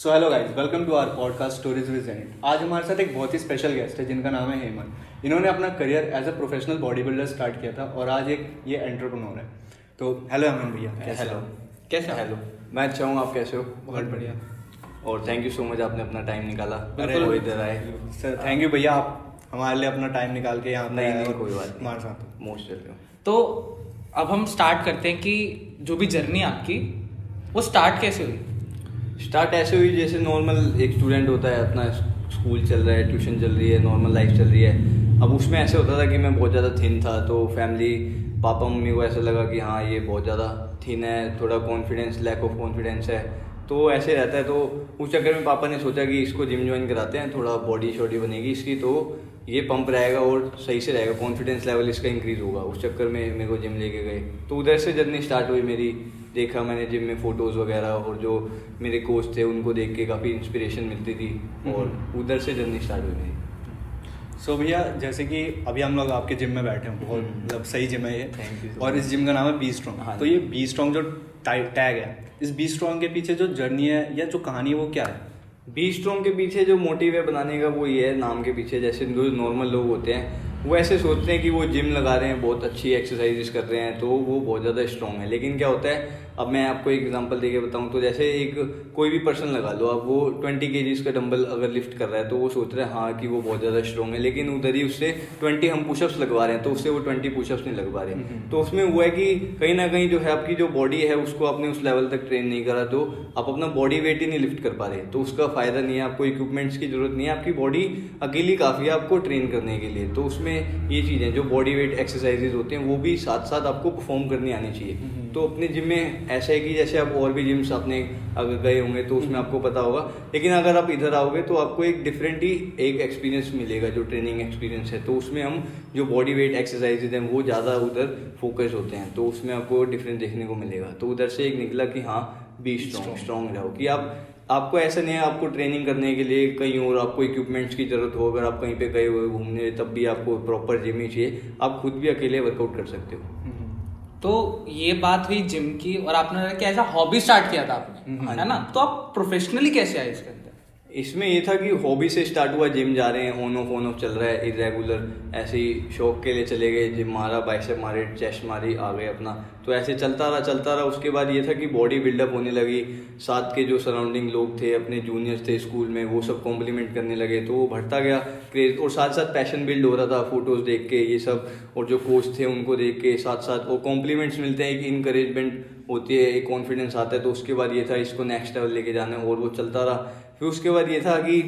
So hello guys welcome to our podcast stories with Jenit आज हमारे साथ एक बहुत ही स्पेशल गेस्ट है जिनका नाम है हेमंत। इन्होंने अपना career as a professional bodybuilder start किया था और आज एक ये एंटरप्रेन्योर है। तो हेलो हेमंत भैया कैसे हेलो कैसे हेलो मैं अच्छा हूँ आप कैसे हो? बहुत बढ़िया। और थैंक यू सो मच आपने अपना टाइम निकाला। अरे वो इधर आए। सर थैंक यू भैया आप हमारे लिए अपना टाइम निकाल के यहाँ नहीं नहीं कोई बात हमारे साथ। मोस्ट वेलकम तो अब हम स्टार्ट करते हैं कि जो भी जर्नी आपकी वो स्टार्ट कैसे हुई? स्टार्ट ऐसे हुई जैसे नॉर्मल एक स्टूडेंट होता है, अपना स्कूल चल रहा है ट्यूशन चल रही है नॉर्मल लाइफ चल रही है। अब उसमें ऐसे होता था कि मैं बहुत ज़्यादा थिन था तो फैमिली पापा, मम्मी को ऐसा लगा कि हाँ ये बहुत ज़्यादा थिन है, थोड़ा कॉन्फिडेंस लैक ऑफ़ कॉन्फिडेंस है। तो ऐसे रहता है तो उस चक्कर में पापा ने सोचा कि इसको जिम ज्वाइन कराते हैं, थोड़ा बॉडी शॉडी बनेगी इसकी तो ये पंप रहेगा और सही से रहेगा कॉन्फिडेंस लेवल इसका इंक्रीज होगा। उस चक्कर में मेरे को जिम लेके गए। तो उधर से जर्नी स्टार्ट हुई मेरी। देखा मैंने जिम में फ़ोटोज़ वगैरह और जो मेरे कोच थे उनको देख के काफ़ी इंस्पिरेशन मिलती थी और उधर से जर्नी स्टार्ट हुई मेरी। सो भैया जैसे कि अभी हम लोग आपके जिम में बैठे हैं बहुत हम्म। मतलब सही जिम है ये। थैंक so और इस जिम का नाम है बी स्ट्रॉन्ग हाँ तो ये बी स्ट्रॉन्ग जो टैग है इस बी स्ट्रॉन्ग के पीछे जो जर्नी है या जो कहानी है वो क्या है? बी स्ट्रॉन्ग के पीछे जो मोटिव है बनाने का वो ये है नाम के पीछे। जैसे जो नॉर्मल लोग होते हैं वो ऐसे सोचते हैं कि वो जिम लगा रहे हैं, बहुत अच्छी एक्सरसाइजेस कर रहे हैं तो वो बहुत ज़्यादा स्ट्रॉन्ग है। लेकिन क्या होता है अब मैं आपको एक एग्जांपल देके बताऊँ तो जैसे एक कोई भी पर्सन लगा लो अब वो ट्वेंटी के का डंबल अगर लिफ्ट कर रहा है तो वो सोच रहा है हाँ कि वो बहुत ज़्यादा स्ट्रॉन्ग है। लेकिन उधर ही उससे ट्वेंटी हम पुशअप्स लगवा रहे हैं तो उससे वो ट्वेंटी पुशअप्स नहीं लगवा रहे। हैं तो उसमें हुआ है कि कहीं ना कहीं जो है आपकी जो बॉडी है उसको आपने उस लेवल तक ट्रेन नहीं करा तो आप अपना बॉडी वेट ही नहीं लिफ्ट कर पा रहे। तो उसका फ़ायदा नहीं है आपको इक्विपमेंट्स की ज़रूरत नहीं है आपकी बॉडी अकेली काफ़ी है आपको ट्रेन करने के लिए। तो उसमें ये चीज़ें जो बॉडी वेट एक्सरसाइजेज होते हैं वो भी साथ साथ आपको परफॉर्म करनी आनी चाहिए। तो अपने जिम में ऐसा है कि जैसे आप और भी जिम्स आपने अगर गए होंगे तो उसमें आपको पता होगा। लेकिन अगर आप इधर आओगे तो आपको एक डिफरेंट ही एक एक्सपीरियंस मिलेगा जो ट्रेनिंग एक्सपीरियंस है। तो उसमें हम जो बॉडी वेट एक्सरसाइजेज हैं वो ज़्यादा उधर फोकस होते हैं। तो उसमें आपको डिफरेंस देखने को मिलेगा। तो उधर से एक निकला कि हाँ बी स्ट्रॉन्ग स्ट्रॉन्ग रहो। कि आप आपको ऐसा नहीं है आपको ट्रेनिंग करने के लिए कहीं और आपको इक्विपमेंट्स की ज़रूरत हो। अगर आप कहीं पे गए हुए घूमने तब भी आपको प्रॉपर जिम ही चाहिए। आप खुद भी अकेले वर्कआउट कर सकते हो। तो ये बात हुई जिम की और आपने कि एज हॉबी स्टार्ट किया था आपने हम्म, है ना? तो आप प्रोफेशनली कैसे आए इसके अंदर? इसमें ये था कि हॉबी से स्टार्ट हुआ जिम जा रहे हैं ऑन ऑफ़ ऑन ऑफ़ चल रहा है इरेगुलर ऐसे ही शौक के लिए चले गए जिम मारा बाइसेप मारे चेस्ट मारी, आ गए अपना। तो ऐसे चलता रहा चलता रहा। उसके बाद ये था कि बॉडी बिल्डअप होने लगी। साथ के जो सराउंडिंग लोग थे, अपने जूनियर्स थे स्कूल में, वो सब कॉम्प्लीमेंट करने लगे तो वो बढ़ता गया। क्रेज और साथ साथ पैशन बिल्ड हो रहा था फ़ोटोज़ देख के, ये सब। और जो कोच थे, उनको देख के, साथ साथ वो कॉम्प्लीमेंट्स मिलते हैं, एक इंकरेजमेंट होती है, एक कॉन्फिडेंस आता है। तो उसके बाद ये था, इसको नेक्स्ट लेवल लेके जाना है, और वो चलता रहा। फिर उसके बाद ये था कि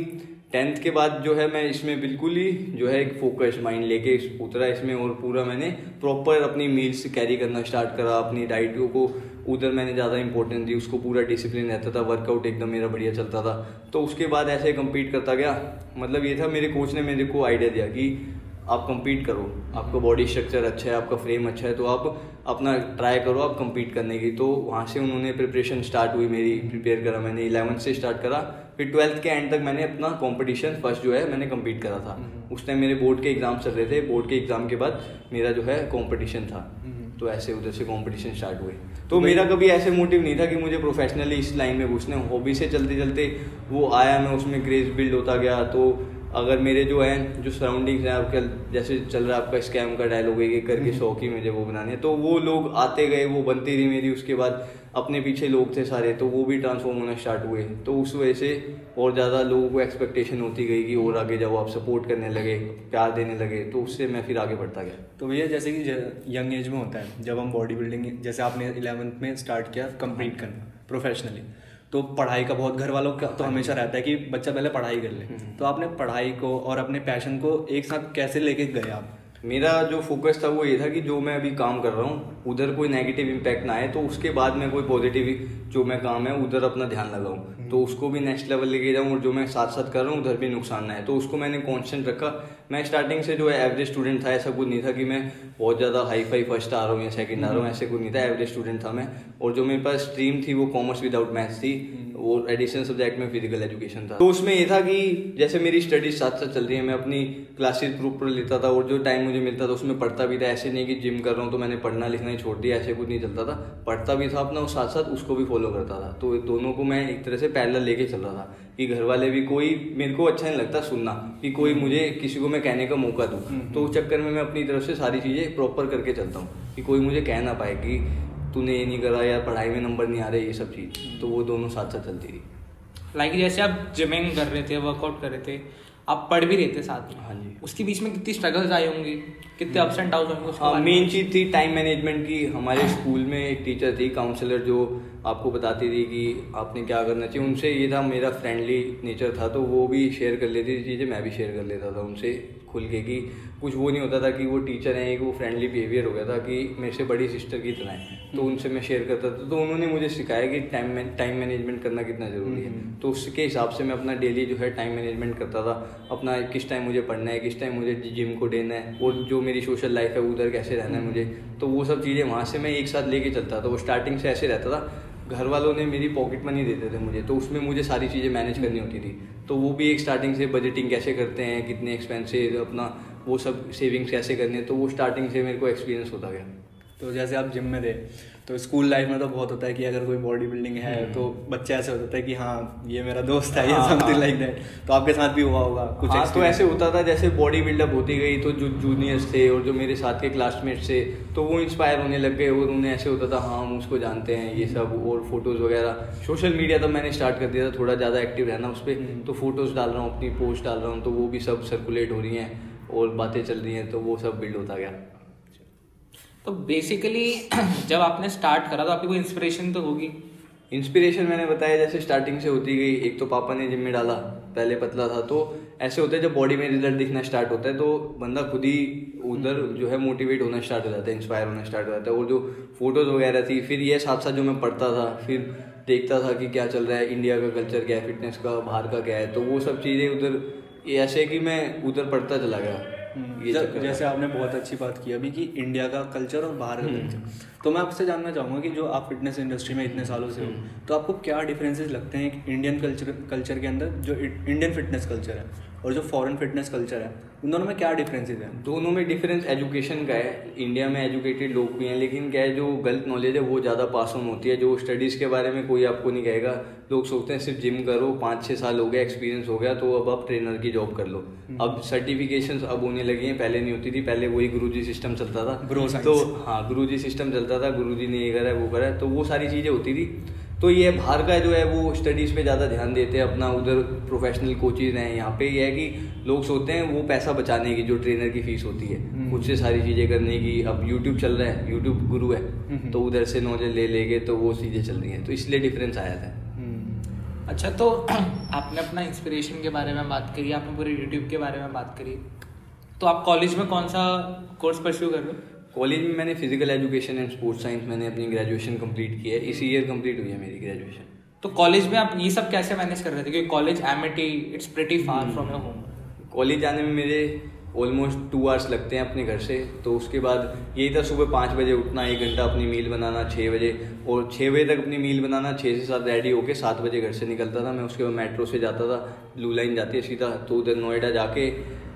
टेंथ के बाद जो है मैं इसमें बिल्कुल ही जो है एक फोकस माइंड लेके उतरा इसमें और पूरा मैंने प्रॉपर अपनी मील्स कैरी करना स्टार्ट करा, अपनी डाइट को उधर मैंने ज़्यादा इंपॉर्टेंस दी, उसको पूरा डिसिप्लिन रहता था वर्कआउट एकदम मेरा बढ़िया चलता था। तो उसके बाद ऐसे कंपीट करता गया। मतलब ये था मेरे कोच ने मेरे को आइडिया दिया कि आप compete करो। आपका बॉडी स्ट्रक्चर अच्छा है आपका फ्रेम अच्छा है तो आप अपना ट्राई करो आप compete करने की। तो वहाँ से उन्होंने प्रिपरेशन स्टार्ट हुई मेरी प्रिपेयर करा मैंने इलेवंथ से स्टार्ट करा। फिर ट्वेल्थ के एंड तक मैंने अपना कंपटीशन फ़र्स्ट जो है मैंने compete करा था। उस टाइम मेरे बोर्ड के एग्ज़ाम चल रहे थे। बोर्ड के एग्ज़ाम के बाद मेरा जो है कंपटीशन था। तो ऐसे उधर से कंपटीशन स्टार्ट हुए। तो मेरा कभी ऐसे मोटिव नहीं था कि मुझे प्रोफेशनली इस लाइन में घुसने हॉबी से चलते चलते वो आया मैं उसमें क्रेज बिल्ड होता गया। तो अगर मेरे जो हैं जो सराउंडिंग्स हैं आपके जैसे चल रहा है आपका स्कैम का डायलॉग है ये करके शौक ही मुझे वो बनाने तो वो लोग आते गए वो बनती रही मेरी उसके बाद अपने पीछे लोग थे सारे तो वो भी ट्रांसफॉर्म होना स्टार्ट हुए। तो उस वजह से और ज़्यादा लोगों को एक्सपेक्टेशन होती गई कि और आगे जाओ आप सपोर्ट करने लगे प्यार देने लगे। तो उससे मैं फिर आगे बढ़ता गया। तो भैया जैसे कि यंग एज में होता है जब हम बॉडी बिल्डिंग जैसे आपने इलेवेंथ में स्टार्ट किया कंप्लीट करना प्रोफेशनली तो पढ़ाई का बहुत घर वालों का तो हमेशा रहता है कि बच्चा पहले पढ़ाई कर ले। तो आपने पढ़ाई को और अपने पैशन को एक साथ कैसे लेके गए आप? मेरा जो फोकस था वो ये था कि जो मैं अभी काम कर रहा हूँ उधर कोई नेगेटिव इम्पैक्ट ना आए तो उसके बाद मैं कोई पॉजिटिव जो मैं काम है उधर अपना ध्यान लगाऊँ। तो उसको भी नेक्स्ट लेवल लेके जाऊँ और जो मैं साथ साथ कर रहा हूँ उधर भी नुकसान ना है तो उसको मैंने कांस्टेंट रखा। मैं स्टार्टिंग से जो है एवरेज स्टूडेंट था ऐसा कुछ नहीं था कि मैं बहुत ज़्यादा हाई फाई फ़र्स्ट आ रहा हूँ या सेकंड आ रहा हूँ ऐसे कुछ नहीं था। एवरेज स्टूडेंट था मैं। और जो मेरे पास स्ट्रीम थी वो कॉमर्स विदाउट मैथ्स थी। वो एडिशनल सब्जेक्ट में फ़िज़िकल एजुकेशन था। तो उसमें ये था कि जैसे मेरी स्टडीज़ साथ साथ चल रही है मैं अपनी क्लासेस प्रॉपर लेता था और जो टाइम मुझे मिलता था उसमें पढ़ता भी था। ऐसे नहीं कि जिम कर रहा हूँ तो मैंने पढ़ना लिखना ही छोड़ दिया ऐसे कुछ नहीं चलता था। पढ़ता भी था अपना और साथ साथ उसको भी फॉलो करता था। तो दोनों को मैं एक तरह से पैरल लेके चल रहा था कि घर वाले भी कोई मेरे को अच्छा नहीं लगता सुनना कि कोई मुझे किसी को मैं कहने का मौका दूँ। तो उस चक्कर में मैं अपनी तरफ़ से सारी चीज़ें प्रॉपर करके चलता हूँ कि कोई मुझे कह ना पाए कि तूने ये नहीं करा या पढ़ाई में नंबर नहीं आ रहे ये सब चीज़। तो वो दोनों साथ साथ चलती थी लाइक जैसे आप जिमिंग कर रहे थे वर्कआउट कर रहे थे आप पढ़ भी रहे थे साथ में। हाँ जी। उसके बीच में कितनी स्ट्रगल्स आए होंगे कितने अप्स एंड डाउन होंगे हाँ मेन चीज़ थी टाइम मैनेजमेंट की। हमारे स्कूल में एक टीचर थी काउंसलर जो आपको बताती थी कि आपने क्या करना चाहिए। उनसे ये था मेरा फ्रेंडली नेचर था तो वो भी शेयर कर लेती थी चीज़ें मैं भी शेयर कर लेता था उनसे। खुल के कि कुछ वो नहीं होता था कि वो टीचर हैं एक वो फ्रेंडली बिहेवियर हो गया था कि मेरे से बड़ी सिस्टर की तरह है। तो उनसे मैं शेयर करता था। तो उन्होंने मुझे सिखाया कि टाइम टाइम मैनेजमेंट करना कितना ज़रूरी है। तो उसके हिसाब से मैं अपना डेली जो है टाइम मैनेजमेंट करता था। अपना किस टाइम मुझे पढ़ना है किस टाइम मुझे जिम को देना है और जो मेरी सोशल लाइफ है उधर कैसे रहना है मुझे। तो वो सब चीज़ें वहाँ से मैं एक साथ लेके चलता था। वो स्टार्टिंग से ऐसे रहता था घर वालों ने मेरी पॉकेट मनी देते थे मुझे तो उसमें मुझे सारी चीज़ें मैनेज करनी होती थी। तो वो भी एक स्टार्टिंग से बजटिंग कैसे करते हैं, कितने एक्सपेंसिव अपना वो सब सेविंग्स कैसे करने है तो वो स्टार्टिंग से मेरे को एक्सपीरियंस होता गया। तो जैसे आप जिम में थे तो स्कूल लाइफ में तो बहुत होता है कि अगर कोई बॉडी बिल्डिंग है हम्म। तो बच्चे ऐसे होता है कि हाँ ये मेरा दोस्त है ये समथिंग। लाइक दैट तो आपके साथ भी हुआ होगा कुछ हाँ तो ऐसे होता था जैसे बॉडी बिल्डअप होती गई तो जो जूनियर्स थे और जो मेरे साथ के क्लासमेट्स थे तो वो इंस्पायर होने लग गए और उन्हें ऐसे होता था हाँ हम उसको जानते हैं ये सब और फ़ोटोज़ वगैरह सोशल मीडिया तो मैंने स्टार्ट कर दिया था थोड़ा ज़्यादा एक्टिव रहना उस पर हम्म। तो फ़ोटोज़ डाल रहा हूँ अपनी पोस्ट डाल रहा हूँ तो वो भी सब सर्कुलेट हो रही हैं और बातें चल रही हैं तो वो सब बिल्ड होता गया तो बेसिकली जब आपने स्टार्ट करा तो आपकी कोई इंस्पिरेशन तो होगी। इंस्पिरेशन मैंने बताया जैसे स्टार्टिंग से होती गई एक तो पापा ने जिम में डाला पहले पतला था तो ऐसे होता है जब बॉडी में रिज़ल्ट दिखना स्टार्ट होता है तो बंदा खुद ही उधर जो है मोटिवेट होना स्टार्ट हो जाता है इंस्पायर होना स्टार्ट हो जाता है। और जो फ़ोटोज़ वगैरह थी फिर ये साथ साथ जो मैं पढ़ता था फिर देखता था कि क्या चल रहा है इंडिया का कल्चर क्या है फिटनेस का बाहर का क्या है तो वो सब चीज़ें उधर ऐसे कि मैं उधर पढ़ता चला गया। हम्म। जैसे आपने बहुत अच्छी बात की अभी कि इंडिया का कल्चर और बाहर का हम्म। कल्चर तो मैं आपसे जानना चाहूँगा कि जो आप फिटनेस इंडस्ट्री में इतने सालों से हो हम्म। तो आपको क्या डिफरेंसेस लगते हैं इंडियन कल्चर कल्चर के अंदर जो इंडियन फिटनेस कल्चर है और जो फॉरेन फिटनेस कल्चर है? उन दोनों में क्या डिफरेंसेस हैं? दोनों में डिफरेंस एजुकेशन का है। इंडिया में एजुकेटेड लोग भी हैं लेकिन क्या है जो गलत नॉलेज है वो ज़्यादा पास ऑन होती है। जो स्टडीज़ के बारे में कोई आपको नहीं कहेगा। लोग सोचते हैं सिर्फ़ जिम करो पाँच छः साल हो गया एक्सपीरियंस हो गया तो अब आप ट्रेनर की जॉब कर लो। अब सर्टिफिकेशन अब होने लगी हैं पहले नहीं होती थी पहले वही गुरुजी सिस्टम चलता था। तो हाँ गुरुजी सिस्टम चलता था गुरुजी ने ये करा है वो करा है तो वो सारी चीज़ें होती थी। तो ये बाहर का जो है वो स्टडीज़ पे ज़्यादा ध्यान देते हैं अपना उधर प्रोफेशनल कोचिज हैं यहाँ पे ये है कि लोग सोचते हैं वो पैसा बचाने की जो ट्रेनर की फ़ीस होती है हम्म। खुद से सारी चीज़ें करने की। अब यूट्यूब चल रहा है यूट्यूब गुरु है हम्म। तो उधर से नॉलेज ले लेंगे तो वो चीज़ें चल रही हैं। तो इसलिए डिफरेंस आया था। हम्म, अच्छा तो आपने अपना इंस्पिरेशन के बारे में बात करी आपने पूरे यूट्यूब के बारे में बात करी तो आप कॉलेज में कौन सा कोर्स परस्यू कर रहे हो? कॉलेज में मैंने physical education and sports science मैंने अपनी ग्रेजुएशन कंप्लीट की है। इसी ईयर कंप्लीट हुई है मेरी ग्रेजुएशन तो कॉलेज में आप ये सब कैसे मैनेज कर रहे थे? क्योंकि college um it's pretty far from your home college जाने में मेरे ऑलमोस्ट टू आवर्स लगते हैं अपने घर से। तो उसके बाद यही था सुबह पाँच बजे उठना एक घंटा अपनी मील बनाना छः बजे। और छः बजे तक अपनी मील बनाना छः से सात रेडी होके सात बजे घर से निकलता था। मैं उसके बाद मेट्रो से जाता था ब्लू लाइन जाती है सीधा तो उधर नोएडा जाके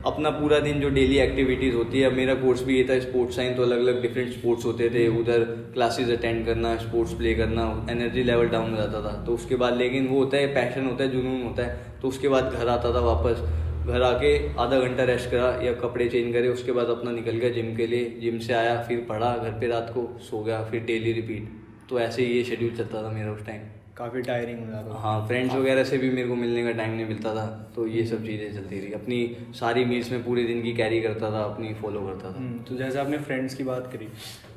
अपना पूरा दिन जो डेली एक्टिविटीज़ होती है, मेरा कोर्स भी ये था स्पोर्ट्स साइंस तो अलग अलग डिफरेंट स्पोर्ट्स होते थे, उधर क्लासेस अटेंड करना स्पोर्ट्स प्ले करना एनर्जी लेवल डाउन हो जाता था। तो उसके बाद लेकिन वो होता है पैशन होता है, जुनून होता है। तो उसके बाद घर आता था वापस। घर आके आधा घंटा रेस्ट करा या कपड़े चेंज करे, उसके बाद अपना निकल गया जिम के लिए। जिम से आया, फिर पढ़ा, घर पे रात को सो गया, फिर डेली रिपीट तो ऐसे ही ये शेड्यूल चलता था मेरा उस टाइम काफ़ी टायरिंग हो जाता हाँ फ्रेंड्स वगैरह से भी मेरे को मिलने का टाइम नहीं मिलता था तो ये सब चीज़ें चलती रही। अपनी सारी मील्स में पूरे दिन की कैरी करता था अपनी फॉलो करता था। हम्म, तो जैसे आपने फ्रेंड्स की बात करी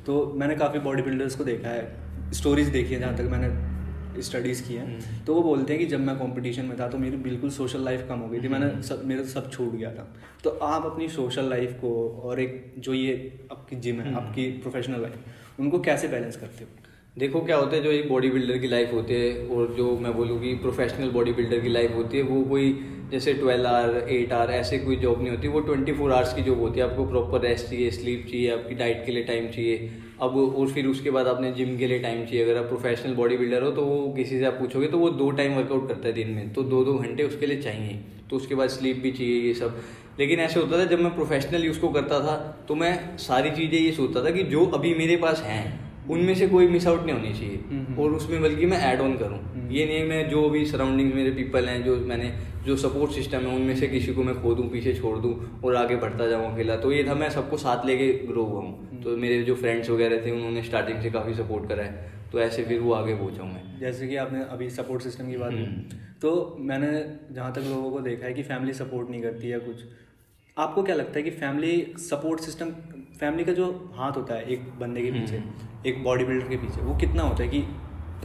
तो मैंने काफ़ी बॉडी बिल्डर्स को देखा है स्टोरीज देखी है जहाँ तक मैंने स्टडीज़ की हैं। हम्म। तो वो बोलते हैं कि जब मैं कंपटीशन में था तो मेरी बिल्कुल सोशल लाइफ कम हो गई थी मैंने हम्म। सब मेरा सब छूट गया था। तो आप अपनी सोशल लाइफ को और एक जो ये आपकी जिम है। आपकी प्रोफेशनल लाइफ उनको कैसे बैलेंस करते हो? देखो क्या होता है, जो एक बॉडी बिल्डर की लाइफ होती है और जो मैं बोलूँ कि प्रोफेशनल बॉडी बिल्डर की लाइफ होती है, वो कोई जैसे ट्वेल्व आवर एट आवर ऐसे कोई जॉब नहीं होती। वो ट्वेंटी फोर आवर्स की जॉब होती है। आपको प्रॉपर रेस्ट चाहिए स्लीप चाहिए, आपकी डाइट के लिए टाइम चाहिए। अब और फिर उसके बाद आपने जिम के लिए टाइम चाहिए। अगर आप प्रोफेशनल बॉडी बिल्डर हो तो वो किसी से आप पूछोगे तो वो दो टाइम वर्कआउट करता है दिन में। तो दो दो घंटे उसके लिए चाहिए। तो उसके बाद स्लीप भी चाहिए, ये सब। लेकिन ऐसे होता था, जब मैं प्रोफेशनली उसको करता था तो मैं सारी चीज़ें ये सोचता था कि जो अभी मेरे पास हैं उनमें से कोई मिस आउट नहीं होनी चाहिए। और उसमें बल्कि मैं ऐड ऑन करूँ। ये नहीं मैं जो भी सराउंडिंग मेरे पीपल हैं जो मैंने जो सपोर्ट सिस्टम है उनमें से किसी को मैं खो दूँ पीछे छोड़ दूँ और आगे बढ़ता जाऊँ अकेला। तो ये था मैं सबको साथ लेके ग्रो हुआ हूँ। तो मेरे जो फ्रेंड्स वगैरह थे उन्होंने स्टार्टिंग से काफ़ी सपोर्ट करा है। तो ऐसे फिर वो आगे पहुँचा हूँ मैं। जैसे कि आपने अभी सपोर्ट सिस्टम की बात की। तो मैंने जहाँ तक लोगों को देखा है कि फैमिली सपोर्ट नहीं करती है कुछ। आपको क्या लगता है कि फैमिली सपोर्ट सिस्टम फैमिली का जो हाथ होता है एक बंदे के पीछे एक बॉडी बिल्डर के पीछे वो कितना होता है कि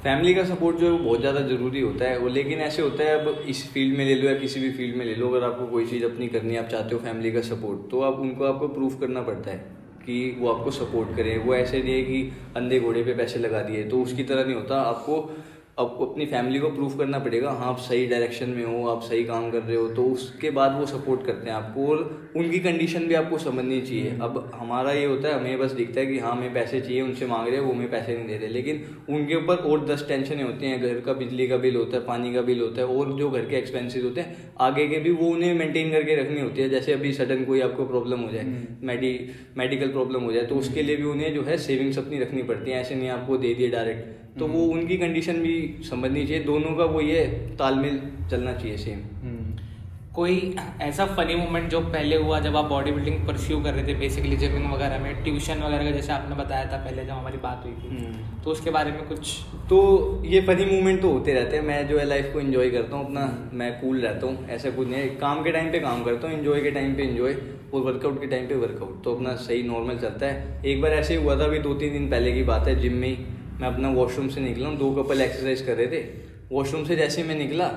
फैमिली का सपोर्ट जो है वो बहुत ज़्यादा ज़रूरी होता है। वो लेकिन ऐसे होता है अब इस फ़ील्ड में ले लो या किसी भी फ़ील्ड में ले लो अगर आपको कोई चीज़ अपनी करनी है आप चाहते हो फैमिली का सपोर्ट तो आप उनको आपको प्रूफ करना पड़ता है कि वो आपको सपोर्ट करें। वो ऐसे नहीं है कि अंधे घोड़े पे पैसे लगा दिए तो उसकी तरह नहीं होता। आपको आपको अपनी फैमिली को प्रूव करना पड़ेगा हाँ आप सही डायरेक्शन में हो आप सही काम कर रहे हो तो उसके बाद वो सपोर्ट करते हैं आपको और उनकी कंडीशन भी आपको समझनी चाहिए। अब हमारा ये होता है हमें बस दिखता है कि हाँ हमें पैसे चाहिए उनसे मांग रहे हैं वो हमें पैसे नहीं दे रहे। लेकिन उनके ऊपर और दस टेंशनें होती हैं घर का बिजली का बिल होता है पानी का बिल होता है और जो घर के एक्सपेंसिस होते हैं आगे के भी वो उन्हें मेंटेन करके रखनी होती है। जैसे अभी सडन कोई आपको प्रॉब्लम हो जाए मेडी मेडिकल प्रॉब्लम हो जाए तो उसके लिए भी उन्हें जो है सेविंग्स अपनी रखनी पड़ती है। ऐसे नहीं आपको दे दिए डायरेक्ट तो वो उनकी कंडीशन भी समझनी चाहिए। दोनों का वो ये तालमेल चलना चाहिए सेम कोई ऐसा फनी मोमेंट जो पहले हुआ जब आप बॉडी बिल्डिंग परस्यू कर रहे थे बेसिकली जिमिंग वगैरह में ट्यूशन वगैरह का जैसे आपने बताया था पहले जब हमारी बात हुई थी। हम्म। तो उसके बारे में कुछ? तो ये फनी मूवमेंट तो होते रहते हैं। मैं जो है लाइफ को एंजॉय करता हूँ अपना मैं कूल रहता हूँ ऐसा कुछ नहीं काम के टाइम पे काम करता हूँ इन्जॉय के टाइम पे इन्जॉय और वर्कआउट के टाइम पे वर्कआउट तो अपना सही नॉर्मल चलता है। एक बार ऐसे ही हुआ था अभी दो तीन दिन पहले की बात है जिम में ही मैं अपना वॉशरूम से निकला हूँ दो कपल एक्सरसाइज कर रहे थे। वॉशरूम से जैसे मैं निकला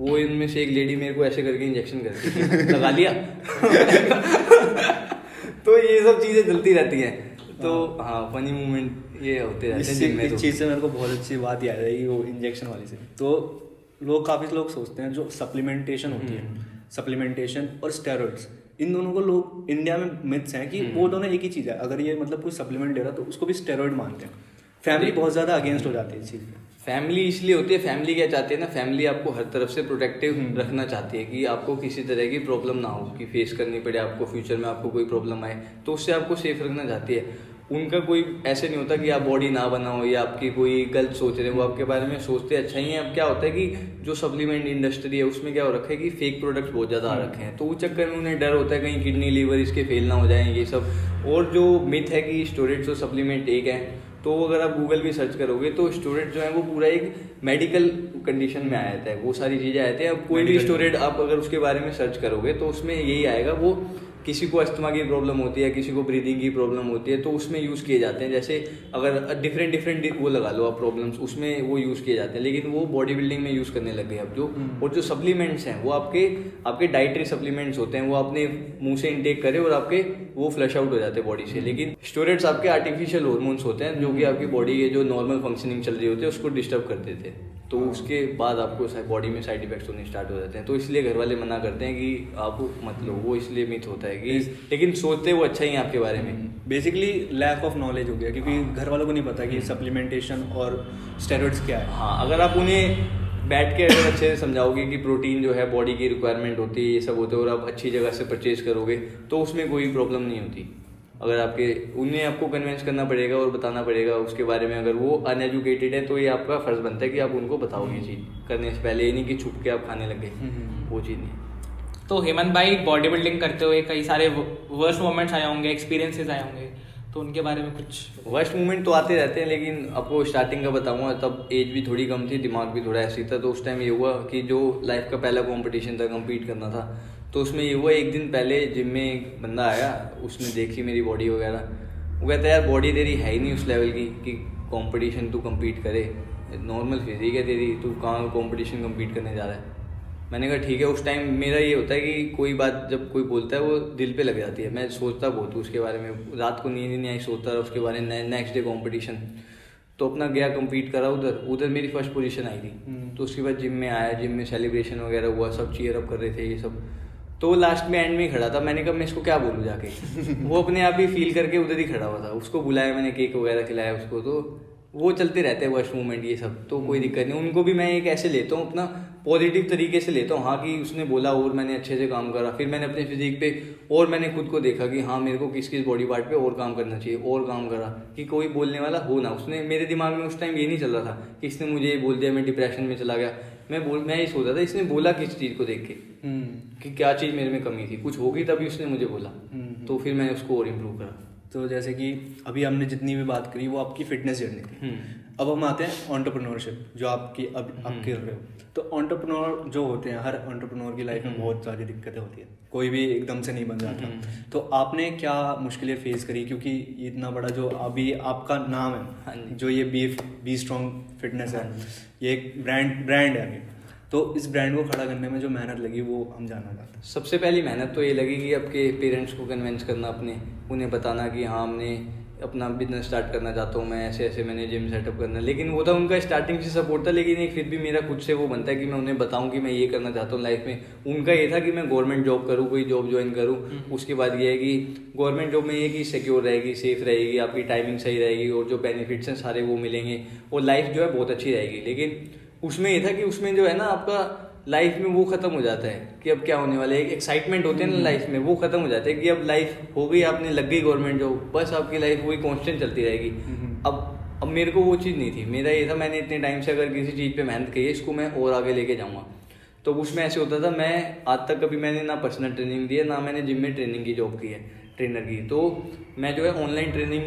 वो इनमें से एक लेडी मेरे को ऐसे करके इंजेक्शन कर लगा लिया तो ये सब चीज़ें चलती रहती हैं। तो हाँ। फनी मूवमेंट ये होते रहते हैं इस तो। चीज़ से मेरे को बहुत अच्छी बात याद आई वो इंजेक्शन वाली से। तो लोग काफ़ी लोग सोचते हैं जो सप्लीमेंटेशन होती है। सप्लीमेंटेशन और स्टेरॉइड्स इन दोनों को लोग इंडिया में मिथ्स हैं कि वो दोनों एक ही चीज़ है। अगर ये मतलब कोई सप्लीमेंट ले रहा तो उसको भी स्टेरॉइड मानते हैं। फैमिली बहुत ज़्यादा अगेंस्ट हो जाती है इस चीज़ फैमिली इसलिए होती है फैमिली क्या चाहती है ना फैमिली आपको हर तरफ़ से प्रोटेक्टिव हम्म। रखना चाहती है कि आपको किसी तरह की प्रॉब्लम ना हो कि फेस करनी पड़े आपको फ्यूचर में आपको कोई प्रॉब्लम आए तो उससे आपको सेफ़ रखना चाहती है। उनका कोई ऐसे नहीं होता कि आप बॉडी ना बनाओ या आपकी कोई गलत सोच रहे हैं वो आपके बारे में सोचते अच्छा ही है। अब क्या होता है कि जो सप्लीमेंट इंडस्ट्री है उसमें क्या हो रखा है कि फेक प्रोडक्ट्स बहुत ज़्यादा आ रखे हैं। तो उस चक्कर में उन्हें डर होता है कहीं किडनी लीवर इसके फेल ना हो जाए ये सब। और जो मिथ है कि स्टोरेज और सप्लीमेंट एक है तो अगर आप गूगल भी सर्च करोगे तो स्टोरेज जो है वो पूरा एक मेडिकल कंडीशन में आया था। वो सारी चीज़ें आए थे। अब कोई भी स्टोरेज आप अगर उसके बारे में सर्च करोगे तो उसमें यही आएगा वो किसी को अस्थमा की प्रॉब्लम होती है किसी को ब्रीदिंग की प्रॉब्लम होती है तो उसमें यूज़ किए जाते हैं। जैसे अगर डिफरेंट डिफरेंट वो लगा लो आप प्रॉब्लम्स उसमें वो यूज़ किए जाते हैं। लेकिन वो बॉडी बिल्डिंग में यूज़ करने लग गए अब जो। हम्म। और जो सप्लीमेंट्स हैं वो आपके आपके डाइटरी सप्लीमेंट्स होते हैं वो अपने मुँह से इनटेक करें और आपके वो फ्लश आउट हो जाते हैं बॉडी से। लेकिन स्टोरेट्स आपके आर्टिफिशियल हॉर्मोन्स होते हैं जो कि आपकी बॉडी के जो नॉर्मल फंक्शनिंग चल रही होती है उसको डिस्टर्ब कर देते हैं। तो उसके बाद आपको बॉडी में साइड इफेक्ट्स होने स्टार्ट हो जाते हैं। तो इसलिए घर वाले मना करते हैं कि आप मत लो वो इसलिए मिथ होता है कि लेकिन सोचते वो अच्छा ही है आपके बारे में। बेसिकली लैक ऑफ़ नॉलेज हो गया क्योंकि घर वालों को नहीं पता कि सप्लीमेंटेशन और स्टेरॉइड्स क्या है। हाँ अगर आप उन्हें बैठ के अगर अच्छे से समझाओगे कि प्रोटीन जो है बॉडी की रिक्वायरमेंट होती है ये सब होते हैं और आप अच्छी जगह से परचेज करोगे तो उसमें कोई प्रॉब्लम नहीं होती। अगर आपके उन्हें आपको कन्विंस करना पड़ेगा और बताना पड़ेगा उसके बारे में अगर वो अनएजुकेटेड है तो ये आपका फ़र्ज़ बनता है कि आप उनको बताओ ये चीज़ करने से पहले ये नहीं कि छुप के आप खाने लगे वो चीज़ नहीं तो हेमंत भाई बॉडी बिल्डिंग करते हुए कई सारे वर्स्ट मोमेंट्स आए होंगे एक्सपीरियंसेस आए होंगे तो उनके बारे में कुछ वर्स्ट मोमेंट तो आते रहते हैं लेकिन आपको स्टार्टिंग का बताऊँगा तब एज भी थोड़ी कम थी दिमाग भी थोड़ा ऐसी था तो उस टाइम ये हुआ कि जो लाइफ का पहला कंपटीशन था कम्पीट करना था तो उसमें ये हुआ एक दिन पहले जिम में एक बंदा आया उसने देखी मेरी बॉडी वगैरह। वो कहता है यार बॉडी तेरी है ही नहीं उस लेवल की कि कंपटीशन तू कम्पीट करे। नॉर्मल फिजिक है तेरी तू कहाँ कंपटीशन कम्पीट करने जा रहा है? मैंने कहा ठीक है उस टाइम मेरा ये होता है कि कोई बात जब कोई बोलता है वो दिल पे लग जाती है। मैं सोचता बहुत हूँ उसके बारे में। रात को नींद नहीं आई सोचता रहा उसके बारे में नेक्स्ट डे कंपटीशन तो अपना गया कम्पीट करा उधर। उधर मेरी फ़र्स्ट पोजीशन आई थी। हम्म। तो उसके बाद जिम में आया जिम में सेलिब्रेशन वगैरह हुआ सब चीयर अप कर रहे थे ये सब। तो वो लास्ट में एंड में ही खड़ा था। मैंने कहा मैं इसको क्या बोलूँ जाके? वो अपने आप ही फील करके उधर ही खड़ा हुआ था। उसको बुलाया मैंने केक वगैरह खिलाया उसको तो वो चलते रहते हैं वश मूवमेंट ये सब तो कोई दिक्कत नहीं। उनको भी मैं एक ऐसे लेता हूँ अपना पॉजिटिव तरीके से लेता हूँ। हाँ कि उसने बोला और मैंने अच्छे से काम करा। फिर मैंने अपने फिजिक पे और मैंने खुद को देखा कि हाँ मेरे को किस किस बॉडी पार्ट पे और काम करना चाहिए और काम करा। कि कोई बोलने वाला हो ना। उसने मेरे दिमाग में उस टाइम ये नहीं चल रहा था कि इसने मुझे ये बोल दिया मैं डिप्रेशन में चला गया। मैं बोल मैं ये सोचा था इसने बोला किस चीज़ को देख के? हम्म। कि क्या चीज़ मेरे में कमी थी। कुछ होगी तभी उसने मुझे बोला। हम्म। तो फिर मैंने उसको और इम्प्रूव करा। तो जैसे कि अभी हमने जितनी भी बात करी वो आपकी फिटनेस जर्नी थी। हम्म। अब हम आते हैं ऑन्टरप्रनोरशिप जो आपकी अब आप हम्म। कर रहे हो। तो ऑन्टरप्रनोर जो होते हैं हर ऑन्टरप्रनोर की लाइफ में हम्म। बहुत सारी दिक्कतें होती हैं। कोई भी एकदम से नहीं बन जाता। हम्म। तो आपने क्या मुश्किलें फेस करी? क्योंकि इतना बड़ा जो अभी आपका नाम हाँ है जो। ये बी बी स्ट्रॉन्ग फिटनेस है हाँ ये एक ब्रांड ब्रांड है अभी। तो इस ब्रांड को खड़ा करने में जो मेहनत लगी वो हम जानना चाहते हैं। सबसे पहली मेहनत तो ये लगी कि आपके पेरेंट्स को कन्वेंस करना अपने उन्हें बताना कि हाँ हमने अपना बिज़नेस स्टार्ट करना चाहता हूँ मैं ऐसे ऐसे मैंने जिम सेटअप करना। लेकिन वो था उनका स्टार्टिंग से सपोर्ट था लेकिन एक फिर भी मेरा खुद से वो बनता है कि मैं उन्हें बताऊँ कि मैं ये करना चाहता हूँ लाइफ में। उनका ये था कि मैं गवर्नमेंट जॉब करूँ कोई जॉब ज्वाइन करूँ। उसके बाद ये है कि गवर्नमेंट जॉब में ये कि सिक्योर रहेगी सेफ़ रहेगी आपकी टाइमिंग सही रहेगी और जो बेनिफिट्स हैं सारे वो मिलेंगे और लाइफ जो है बहुत अच्छी रहेगी। लेकिन उसमें ये था कि उसमें जो है ना आपका लाइफ में वो खत्म हो जाता है कि अब क्या होने वाला है एक एक्साइटमेंट होते हैं ना लाइफ में वो खत्म हो जाता है कि अब लाइफ हो गई आपने लग गई गवर्नमेंट जॉब बस आपकी लाइफ वही कॉन्स्टेंट चलती रहेगी। अब अब मेरे को वो चीज़ नहीं थी। मेरा ये था मैंने इतने टाइम से अगर किसी चीज़ पे मेहनत की है इसको मैं और आगे लेके जाऊँगा। तो उसमें ऐसे होता था मैं आज तक कभी मैंने ना पर्सनल ट्रेनिंग दी है ना मैंने जिम में ट्रेनिंग की जॉब की है ट्रेनर की। तो मैं जो है ऑनलाइन ट्रेनिंग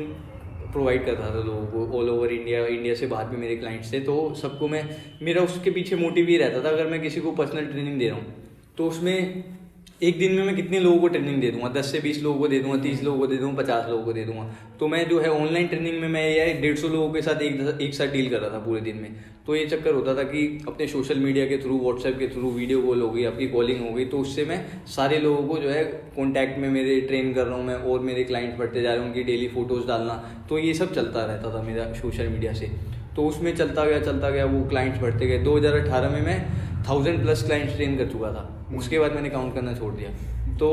प्रोवाइड करता था लोगों को ऑल ओवर इंडिया इंडिया से बाहर भी मेरे क्लाइंट्स थे तो सबको मैं, मेरा उसके पीछे मोटिव ये रहता था अगर मैं किसी को पर्सनल ट्रेनिंग दे रहा हूँ तो उसमें एक दिन में मैं कितने लोगों को ट्रेनिंग दे दूँगा? दस से बीस लोगों को दे दूँगा, तीस लोगों को दे दूँगा, पचास लोगों को दे दूँगा। तो मैं जो है ऑनलाइन ट्रेनिंग में मैं ये डेढ़ सौ लोगों के साथ एक एक साथ डील कर रहा था पूरे दिन में। तो ये चक्कर होता था कि अपने सोशल मीडिया के थ्रू व्हाट्सएप के थ्रू वीडियो कॉल हो गई, आपकी कॉलिंग हो गई। तो उससे मैं सारे लोगों को जो है कॉन्टैक्ट में मेरे ट्रेन कर रहा हूँ मैं और मेरे क्लाइंट बढ़ते जा रहे हैं, उनकी डेली फ़ोटोज़ डालना। तो ये सब चलता रहता था मेरा सोशल मीडिया से। तो उसमें चलता गया चलता गया, वो क्लाइंट्स बढ़ते गए। 2018 में मैं थाउज़ेंड प्लस क्लाइंट्स ट्रेन कर चुका था। उसके बाद मैंने काउंट करना छोड़ दिया। तो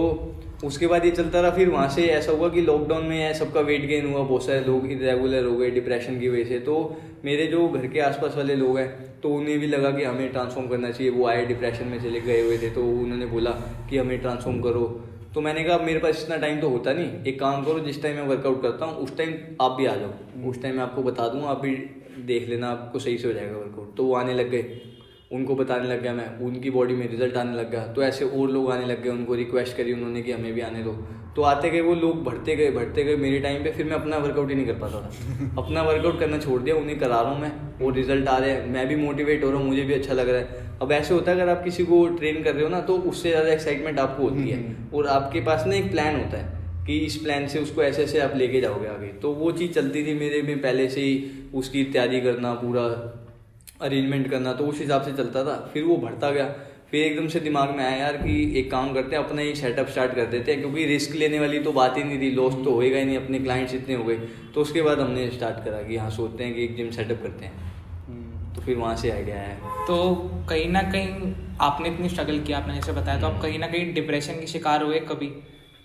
उसके बाद ये चलता रहा फिर वहाँ से ऐसा हुआ कि लॉकडाउन में सबका वेट गेन हुआ बहुत सारे लोग इरेगुलर हो गए डिप्रेशन की वजह से। तो मेरे जो घर के आसपास वाले लोग हैं तो उन्हें भी लगा कि हमें ट्रांसफॉर्म करना चाहिए। वो आए डिप्रेशन में चले गए हुए थे तो उन्होंने बोला कि हमें ट्रांसफॉर्म करो। तो मैंने कहा मेरे पास इतना टाइम तो होता नहीं। एक काम करो जिस टाइम मैं वर्कआउट करता हूँ उस टाइम आप भी आ जाओ। उस टाइम मैं आपको बता दूँगा आप भी देख लेना आपको सही से हो जाएगा वर्कआउट तो वो आने लग गए। उनको बताने लग गया मैं उनकी बॉडी में रिज़ल्ट आने लग गया। तो ऐसे और लोग आने लग गए उनको रिक्वेस्ट करी उन्होंने कि हमें भी आने दो। तो आते गए वो लोग बढ़ते गए बढ़ते गए मेरे टाइम पे फिर मैं अपना वर्कआउट ही नहीं कर पाता था। अपना वर्कआउट करना छोड़ दिया उन्हें करा रहा हूँ मैं। वो रिज़ल्ट आ रहे हैं। मैं भी मोटिवेट हो रहा हूँ मुझे भी अच्छा लग रहा है। अब ऐसे होता है अगर आप किसी को ट्रेन कर रहे हो ना तो उससे ज़्यादा एक्साइटमेंट आपको होती है। और आपके पास ना एक प्लान होता है कि इस प्लान से उसको ऐसे ऐसे आप लेके जाओगे आगे। तो वो चीज़ चलती थी मेरे में पहले से ही उसकी तैयारी करना पूरा अरेंजमेंट करना तो उस हिसाब से चलता था। फिर वो बढ़ता गया। फिर एकदम से दिमाग में आया यार कि एक काम करते हैं अपना ही सेटअप स्टार्ट कर देते हैं क्योंकि रिस्क लेने वाली तो बात ही नहीं थी लॉस तो होएगा ही नहीं अपने क्लाइंट्स इतने हो गए। तो उसके बाद हमने स्टार्ट करा कि हाँ सोचते हैं कि एक जिम सेटअप करते हैं। तो फिर वहाँ से आइडिया है तो कहीं ना कहीं आपने इतनी स्ट्रगल किया आपने जैसे बताया तो आप कहीं ना कहीं डिप्रेशन के शिकार हुए कभी?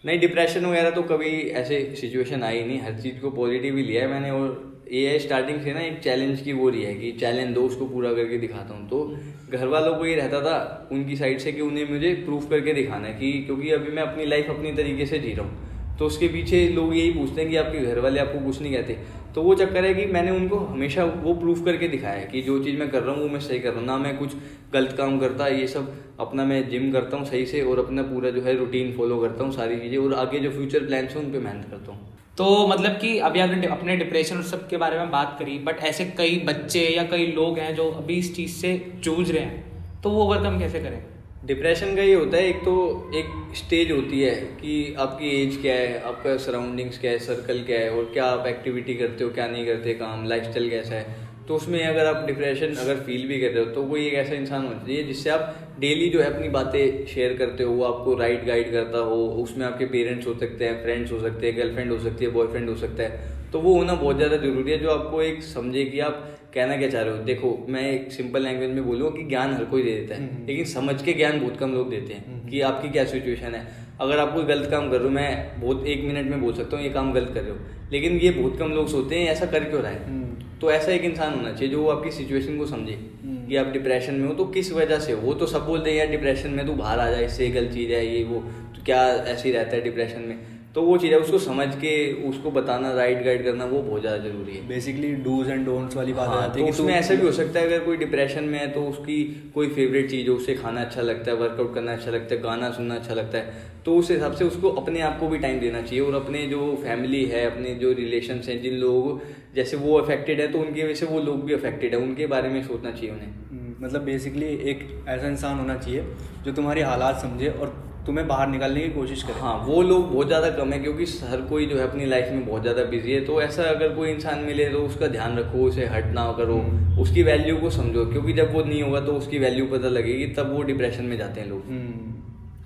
नहीं डिप्रेशन वगैरह तो कभी ऐसे सिचुएशन आई नहीं। हर चीज़ को पॉजिटिव ही लिया है मैंने और ये स्टार्टिंग से ना एक चैलेंज की वो रही है कि चैलेंज दो उसको पूरा करके दिखाता हूँ। तो घर वालों को ये रहता था उनकी साइड से कि उन्हें मुझे प्रूफ करके दिखाना है कि क्योंकि अभी मैं अपनी लाइफ अपनी तरीके से जी रहा हूँ। तो उसके पीछे लोग यही पूछते हैं कि आपके घर वाले आपको कुछ नहीं कहते। तो वो चक्कर है कि मैंने उनको हमेशा वो प्रूफ करके दिखाया है कि जो चीज़ मैं कर रहा हूँ वो मैं सही कर रहा हूँ। ना मैं कुछ गलत काम करता, ये सब अपना मैं जिम करता हूँ सही से और अपना पूरा जो है रूटीन फॉलो करता हूँ सारी चीज़ें और आगे जो फ्यूचर प्लान्स हैं उन पर मेहनत करता हूँ। तो मतलब कि अभी आपने अपने डिप्रेशन और सब के बारे में बात करी बट ऐसे कई बच्चे या कई लोग हैं जो अभी इस चीज़ से जूझ रहे हैं तो वो ओवरकम कैसे करें? डिप्रेशन का ये होता है, एक तो एक स्टेज होती है कि आपकी एज क्या है, आपका सराउंडिंग्स क्या है सर्कल क्या है, और क्या आप एक्टिविटी करते हो, क्या नहीं करते काम लाइफ कैसा है। तो उसमें अगर आप डिप्रेशन अगर फील भी कर रहे हो तो कोई एक ऐसा इंसान होना चाहिए जिससे आप डेली जो है अपनी बातें शेयर करते हो वो आपको राइट गाइड करता हो उसमें आपके पेरेंट्स हो सकते हैं फ्रेंड्स हो सकते हैं गर्लफ्रेंड हो सकती है बॉयफ्रेंड हो सकता है। तो वो होना बहुत ज़्यादा ज़रूरी है जो आपको एक समझे कि आप कहना क्या चाह रहे हो। देखो मैं एक सिंपल लैंग्वेज में बोलूँ कि ज्ञान हर कोई दे देता है लेकिन समझ के ज्ञान बहुत कम लोग देते हैं कि आपकी क्या सिचुएशन है। अगर आप कोई गलत काम कर रहे हो मैं बहुत एक मिनट में बोल सकता हूँ ये काम गलत कर रहे हो। लेकिन ये बहुत कम लोग सोचते हैं ऐसा कर क्यों रहा है। तो ऐसा एक इंसान होना चाहिए जो वो आपकी सिचुएशन को समझे कि आप डिप्रेशन में हो तो किस वजह से वो तो सब बोलते हैं यार डिप्रेशन में तू बाहर आ जाए इससे गलत चीज़ है ये वो। तो क्या ऐसे ही रहता है डिप्रेशन में? तो वो चीज़ है उसको समझ के उसको बताना राइट गाइड करना वो बहुत ज़्यादा ज़रूरी है। बेसिकली डूज एंड डोंट्स वाली बात हाँ, आती तो है उसमें ऐसा भी हो सकता है अगर कोई डिप्रेशन में है तो उसकी कोई फेवरेट चीज़ हो उसे खाना अच्छा लगता है वर्कआउट करना अच्छा लगता है गाना सुनना अच्छा लगता है तो उस हिसाब से उसको अपने आप को भी टाइम देना चाहिए और अपने जो फैमिली है अपने जो रिलेशन हैं जिन लोगों जैसे वो अफेक्टेड है तो उनकी वजह से वो लोग भी अफेक्टेड है उनके बारे में सोचना चाहिए उन्हें। मतलब बेसिकली एक ऐसा इंसान होना चाहिए जो तुम्हारी हालात समझे और तुम्हें बाहर निकालने की कोशिश करें। हाँ वो लोग बहुत ज़्यादा कम है क्योंकि हर कोई जो है अपनी लाइफ में बहुत ज़्यादा बिज़ी है। तो ऐसा अगर कोई इंसान मिले तो उसका ध्यान रखो उसे हट ना करो। हम्म। उसकी वैल्यू को समझो क्योंकि जब वो नहीं होगा तो उसकी वैल्यू पता लगेगी तब वो डिप्रेशन में जाते हैं लोग। हम्म,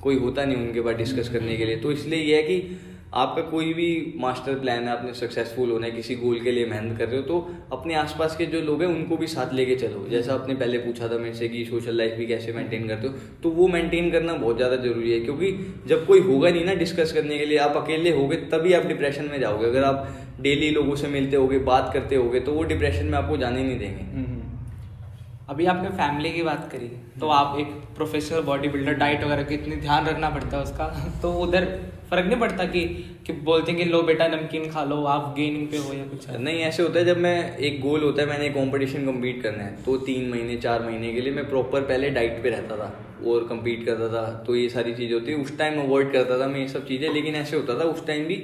कोई होता नहीं उनके पास डिस्कस करने के लिए। तो इसलिए यह है कि आपका कोई भी मास्टर प्लान है आपने सक्सेसफुल होना है किसी गोल के लिए मेहनत कर रहे हो तो अपने आसपास के जो लोग हैं उनको भी साथ लेके चलो। जैसा आपने पहले पूछा था मेरे से कि सोशल लाइफ भी कैसे मेंटेन करते हो तो वो मेंटेन करना बहुत ज़्यादा ज़रूरी है क्योंकि जब कोई होगा नहीं ना डिस्कस करने के लिए आप अकेले होगे तभी आप डिप्रेशन में जाओगे। अगर आप डेली लोगों से मिलते होगे बात करते होगे तो वो डिप्रेशन में आपको जाने नहीं देंगे। हम्म, अभी आपने फैमिली की बात करी तो आप एक प्रोफेशनल बॉडी बिल्डर डाइट वगैरह की इतनी ध्यान रखना पड़ता है उसका तो उधर फ़र्क नहीं पड़ता कि कि बोलते हैं कि लो बेटा नमकीन खा लो, आप गेनिंग पे हो या कुछ नहीं, ऐसे होता है जब मैं एक गोल होता है, मैंने कंपटीशन कम्पीट करना है तो तीन महीने, चार महीने के लिए मैं प्रॉपर पहले डाइट पे रहता था, और कम्पीट करता था तो ये सारी चीज़ें होती है। उस टाइम अवॉइड करता था मैं ये सब चीज़ें, लेकिन ऐसे होता था, उस टाइम भी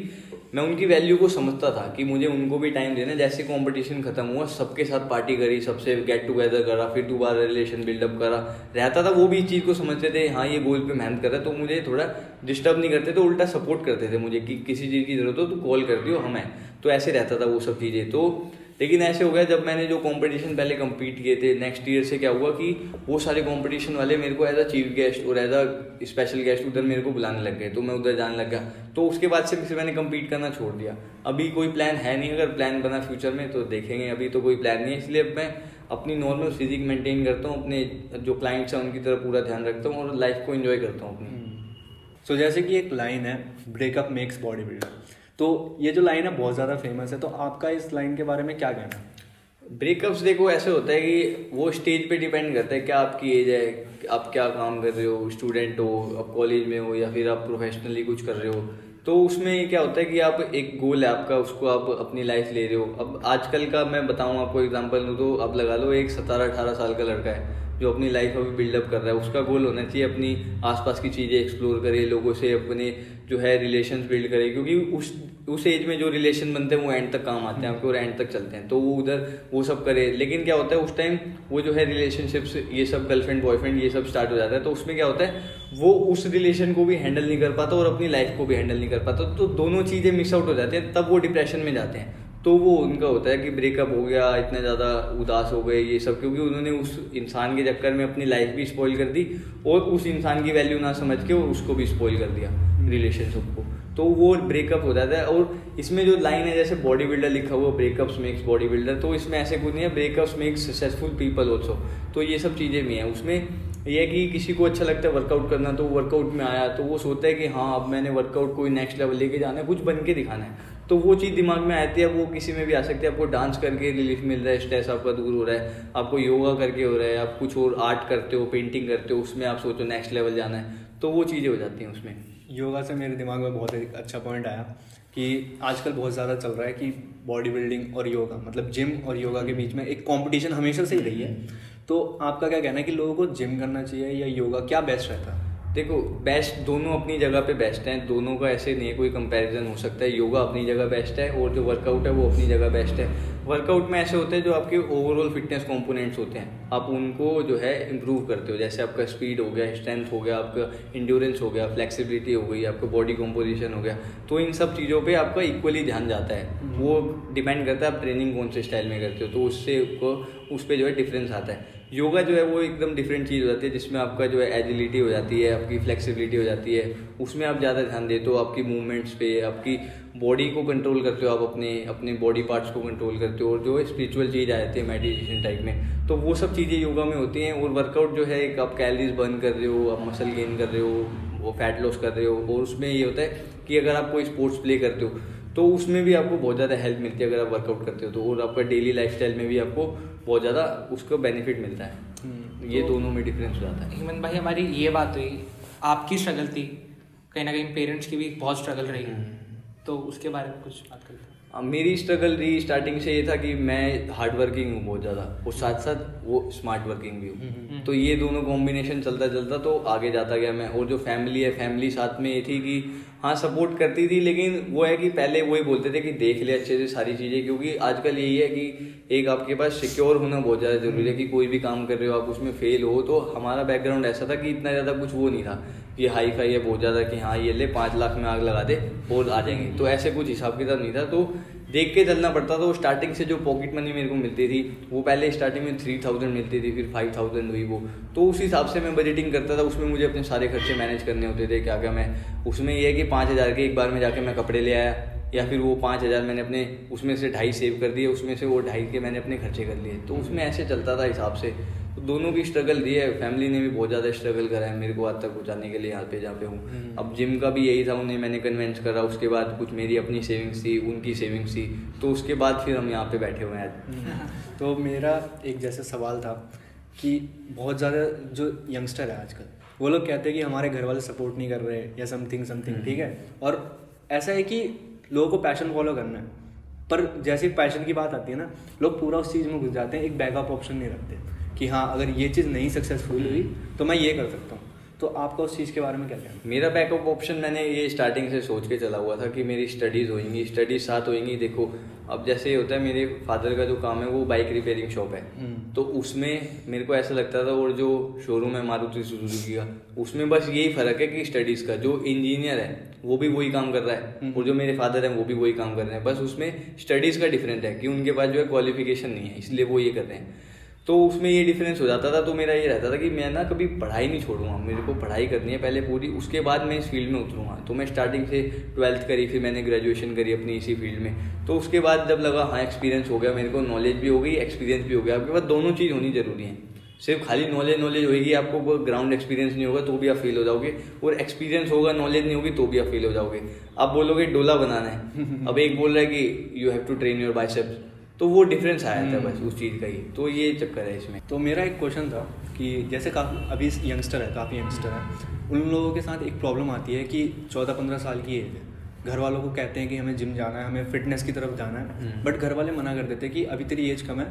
मैं उनकी वैल्यू को समझता था कि मुझे उनको भी टाइम देना जैसे कंपटीशन खत्म हुआ, सबके साथ पार्टी करी, सबसे गेट टुगेदर करा, फिर दोबारा रिलेशन बिल्डअप करा। रहता था वो भी इस चीज़ को समझते थे हाँ ये गोल पे मेहनत कर रहा है तो मुझे थोड़ा डिस्टर्ब नहीं करते तो उल्टा सपोर्ट करते थे मुझे कि किसी चीज़ की ज़रूरत हो तो कॉल कर दियो हमें तो ऐसे रहता था वो सब चीज़ें। तो लेकिन ऐसे हो गया जब मैंने जो कंपटीशन पहले कम्पीट किए थे नेक्स्ट ईयर से क्या हुआ कि वो सारे कंपटीशन वाले मेरे को एज अ चीफ गेस्ट और एज अ स्पेशल गेस्ट उधर मेरे को बुलाने लग गए तो मैं उधर जाने लग गया। तो उसके बाद से फिर मैंने कम्पीट करना छोड़ दिया। अभी कोई प्लान है नहीं अगर प्लान बना फ्यूचर में तो देखेंगे। अभी तो कोई प्लान नहीं है, इसलिए मैं अपनी नॉर्मल फिजिक मेंटेन करता हूँ, अपने जो क्लाइंट्स हैं उनकी तरफ़ पूरा ध्यान रखता हूँ और लाइफ को इन्जॉय करता हूँ अपनी। सो जैसे कि एक लाइन है ब्रेकअप मेक्स बॉडी बिल्डर तो ये जो लाइन है, बहुत ज़्यादा फ़ेमस है। तो आपका इस लाइन के बारे में क्या कहना है? ब्रेकअप्स देखो, ऐसे होता है कि वो स्टेज पे डिपेंड करता है क्या आपकी एज है, आप क्या काम कर रहे हो स्टूडेंट हो, आप कॉलेज में हो या फिर आप प्रोफेशनली कुछ कर रहे हो। तो उसमें क्या होता है कि आप एक गोल है आपका, उसको आप अपनी लाइफ ले रहे हो। अब आजकल का मैं बताऊँ आपको एग्ज़ाम्पल दूँ तो आप लगा लो, एक सतारह अठारह साल का लड़का है, जो अपनी लाइफ अभी बिल्डअप कर रहा है। उसका गोल होना चाहिए अपनी आसपास की चीज़ें एक्सप्लोर करे, लोगों से अपने जो है रिलेशन बिल्ड करे, क्योंकि उस उस एज में जो रिलेशन बनते हैं, वो एंड तक काम आते हैं, आपके और एंड तक चलते हैं। तो वो उधर, वो सब करे। लेकिन क्या होता है, उस टाइम वो जो है रिलेशनशिप्स ये सब गर्लफ्रेंड बॉयफ्रेंड ये सब स्टार्ट हो जाता है। तो उसमें क्या होता है, वो उस रिलेशन को भी हैंडल नहीं कर पाता और अपनी लाइफ को भी हैंडल नहीं कर पाता। तो दोनों चीज़ें मिस आउट हो जाती हैं, तब वो डिप्रेशन में जाते हैं। तो वो उनका होता है कि ब्रेकअप हो गया, इतने ज़्यादा उदास हो गए, ये सब, क्योंकि उन्होंने उस इंसान के चक्कर में अपनी लाइफ भी स्पॉइल कर दी और उस इंसान की वैल्यू ना समझ के और उसको भी स्पॉइल कर दिया रिलेशनशिप को। तो वो ब्रेकअप हो जाता है और इसमें जो लाइन है, जैसे बॉडी बिल्डर लिखा हुआ ब्रेकअप्स मेक्स बॉडी बिल्डर तो इसमें ऐसे कुछ नहीं है breakups makes successful people also तो ये सब चीज़ें भी हैं। उसमें ये है कि किसी को अच्छा लगता है वर्कआउट करना तो वर्कआउट में आया तो वो सोचता है कि हाँ अब मैंने वर्कआउट कोई नेक्स्ट लेवल लेके जाना है, कुछ बन के दिखाना है। तो वो चीज़ दिमाग में आती है वो किसी में भी आ सकती है। आपको डांस करके रिलीफ मिल रहा है स्ट्रेस आपका दूर हो रहा है, आपको योगा करके हो रहा है, आप कुछ और आर्ट करते हो पेंटिंग करते हो, उसमें आप सोचो नेक्स्ट लेवल जाना है तो वो चीज़ें हो जाती हैं उसमें। योगा से मेरे दिमाग में बहुत अच्छा पॉइंट आया कि आजकल बहुत ज़्यादा चल रहा है कि बॉडी बिल्डिंग और योगा मतलब जिम और योगा के बीच में एक कंपटीशन हमेशा से ही रही है। तो आपका क्या कहना है कि लोगों को जिम करना चाहिए या योगा क्या बेस्ट रहता? है देखो बेस्ट दोनों अपनी जगह पे बेस्ट हैं दोनों का ऐसे नहीं है कोई कंपैरिजन हो सकता है। योगा अपनी जगह बेस्ट है और जो वर्कआउट है वो अपनी जगह बेस्ट है। वर्कआउट में ऐसे होते हैं जो आपके ओवरऑल फिटनेस कंपोनेंट्स होते हैं। आप उनको जो है इम्प्रूव करते हो जैसे आपका स्पीड हो गया स्ट्रेंथ हो गया आपका इंड्योरेंस हो गया फ्लेक्सिबिलिटी हो गई आपका बॉडी कॉम्पोजिशन हो गया। तो इन सब चीज़ों पर आपका इक्वली ध्यान जाता है। वो डिपेंड करता है आप ट्रेनिंग कौन से स्टाइल में करते हो तो उससे उस पर जो है डिफरेंस आता है। योगा जो है वो एकदम डिफरेंट चीज़ हो जाती है, जिसमें आपका जो है एजिलिटी हो जाती है, आपकी फ्लेक्सिबिलिटी हो जाती है। उसमें आप ज़्यादा ध्यान देते हो आपकी मूवमेंट्स पे, आपकी बॉडी को कंट्रोल करते हो आप अपने अपने बॉडी पार्ट्स को कंट्रोल करते हो और जो स्पिरिचुअल चीज़ आ जाती है मेडिटेशन टाइप में। तो वो सब चीज़ें योगा में होती हैं और वर्कआउट जो है एक आप कैलरीज बर्न कर रहे हो, आप मसल गेन कर रहे हो, वो फैट लॉस कर रहे हो और उसमें ये होता है कि अगर आप कोई स्पोर्ट्स प्ले करते हो तो उसमें भी आपको बहुत ज़्यादा हेल्प मिलती है अगर आप वर्कआउट करते हो तो और आपका डेली लाइफ में भी आपको बहुत ज़्यादा उसको बेनिफिट मिलता है। हम्म, ये तो, दोनों में डिफरेंस हो जाता है। हेमंत भाई हमारी ये बात हुई आपकी स्ट्रगल थी कहीं ना कहीं पेरेंट्स की भी बहुत स्ट्रगल रही। हम्म। तो उसके बारे में कुछ बात करते हैं। मेरी स्ट्रगल रही स्टार्टिंग से ये था कि मैं हार्ड वर्किंग हूँ बहुत ज़्यादा। और साथ साथ वो स्मार्ट वर्किंग भी हूँ। हम्म, हम्म। तो ये दोनों कॉम्बिनेशन चलता चलता तो आगे जाता गया मैं। और जो फैमिली है फैमिली साथ में ये थी कि हाँ सपोर्ट करती थी लेकिन वो है कि पहले वही बोलते थे कि देख ले अच्छे से सारी चीज़ें क्योंकि आजकल यही है कि एक आपके पास सिक्योर होना बहुत ज़्यादा ज़रूरी है कि कोई भी काम कर रहे हो आप उसमें फेल हो तो हमारा बैकग्राउंड ऐसा था कि इतना ज़्यादा कुछ वो नहीं था। कि हाई फाई है बहुत ज़्यादा कि हाँ ये ले, पाँच लाख में आग लगा दे, और आ जाएँगे। तो ऐसे कुछ हिसाब किताब नहीं था। तो देख के चलना पड़ता था। वो स्टार्टिंग से जो पॉकेट मनी मेरे को मिलती थी, वो पहले स्टार्टिंग में थ्री थाउज़ेंड मिलती थी, फिर फाइव थाउज़ेंड हुई वो। तो उस हिसाब से मैं बजटिंग करता था। उसमें मुझे अपने सारे खर्चे मैनेज करने होते थे क्या क्या मैं। उसमें ये है कि पाँच हज़ार के एक बार में जाके मैं कपड़े ले आया, या फिर वो पाँच हज़ार मैंने अपने उसमें से ढाई सेव कर दिए, उसमें से वो ढाई के मैंने अपने खर्चे कर लिए। तो उसमें ऐसे चलता था हिसाब से। तो दोनों की स्ट्रगल दी है। फैमिली ने भी बहुत ज़्यादा स्ट्रगल करा है। मेरे को आज तक पहुँचाने के लिए यहाँ पे जहाँ पे हूँ। हम्म। अब जिम का भी यही था उन्हें मैंने कन्वेंस करा। उसके बाद कुछ मेरी अपनी सेविंग्स थी उनकी सेविंग्स थी। तो उसके बाद फिर हम यहाँ पे बैठे हुए हैं आज। हम्म। तो मेरा एक जैसा सवाल था कि बहुत ज़्यादा जो यंगस्टर है आजकल वो लोग कहते हैं कि हमारे घर वाले सपोर्ट नहीं कर रहे या समथिंग समथिंग हम्म। ठीक है? और ऐसा है कि लोगों को पैशन फॉलो करना है। पर जैसे पैशन की बात आती है ना लोग पूरा उस चीज़ में घुस जाते हैं एक बैकअप ऑप्शन नहीं रखते। कि हाँ अगर ये चीज़ नहीं सक्सेसफुल हुई तो मैं ये कर सकता हूँ। तो आपका उस चीज़ के बारे में क्या कहना मेरा बैकअप ऑप्शन मैंने ये स्टार्टिंग से सोच के चला हुआ था कि मेरी स्टडीज़ होएँगी स्टडीज़ साथ होएँगी देखो अब जैसे ये होता है मेरे फादर का जो काम है वो बाइक रिपेयरिंग शॉप है। हम्म। तो उसमें मेरे को ऐसा लगता था और जो शोरूम है मारुति सुजुकी का उसमें बस यही फ़र्क है कि स्टडीज़ का जो इंजीनियर है वो भी वही काम कर रहा है। हम्म। और जो मेरे फादर हैं वो भी वही काम कर रहे हैं। बस उसमें स्टडीज़ का डिफरेंट है कि उनके पास जो है क्वालिफिकेशन नहीं है इसलिए वो ये कर रहे हैं। तो उसमें ये डिफरेंस हो जाता था तो मेरा ये रहता था कि मैं ना कभी पढ़ाई नहीं छोड़ूँगा। मेरे को पढ़ाई करनी है पहले पूरी उसके बाद मैं इस फ़ील्ड में उतरूँगा। तो मैं स्टार्टिंग से ट्वेल्थ करी फिर मैंने ग्रेजुएशन करी अपनी इसी फ़ील्ड में। तो उसके बाद जब लगा हाँ एक्सपीरियंस हो गया मेरे को नॉलेज भी हो गई एक्सपीरियंस भी हो गया। आपके पास दोनों चीज़ होनी ज़रूरी है। सिर्फ़ खाली नॉलेज नॉलेज होगी आपको ग्राउंड एक्सपीरियंस नहीं होगा तो भी आप फेल हो जाओगे। और एक्सपीरियंस होगा नॉलेज नहीं होगी तो भी आप फेल हो जाओगे। आप बोलोगे डोला बनाना है। अब एक बोल रहा है कि you have to train your biceps तो वो डिफरेंस आया था बस उस चीज़ का ही। तो ये चक्कर है इसमें। तो मेरा एक क्वेश्चन था कि जैसे काफ़ी अभी यंगस्टर है काफ़ी यंगस्टर है उन लोगों के साथ एक प्रॉब्लम आती है कि चौदह पंद्रह साल की एज है। घर वालों को कहते हैं कि हमें जिम जाना है हमें फिटनेस की तरफ़ जाना है बट हम्म। घर वाले मना कर देते हैं कि अभी तेरी एज कम है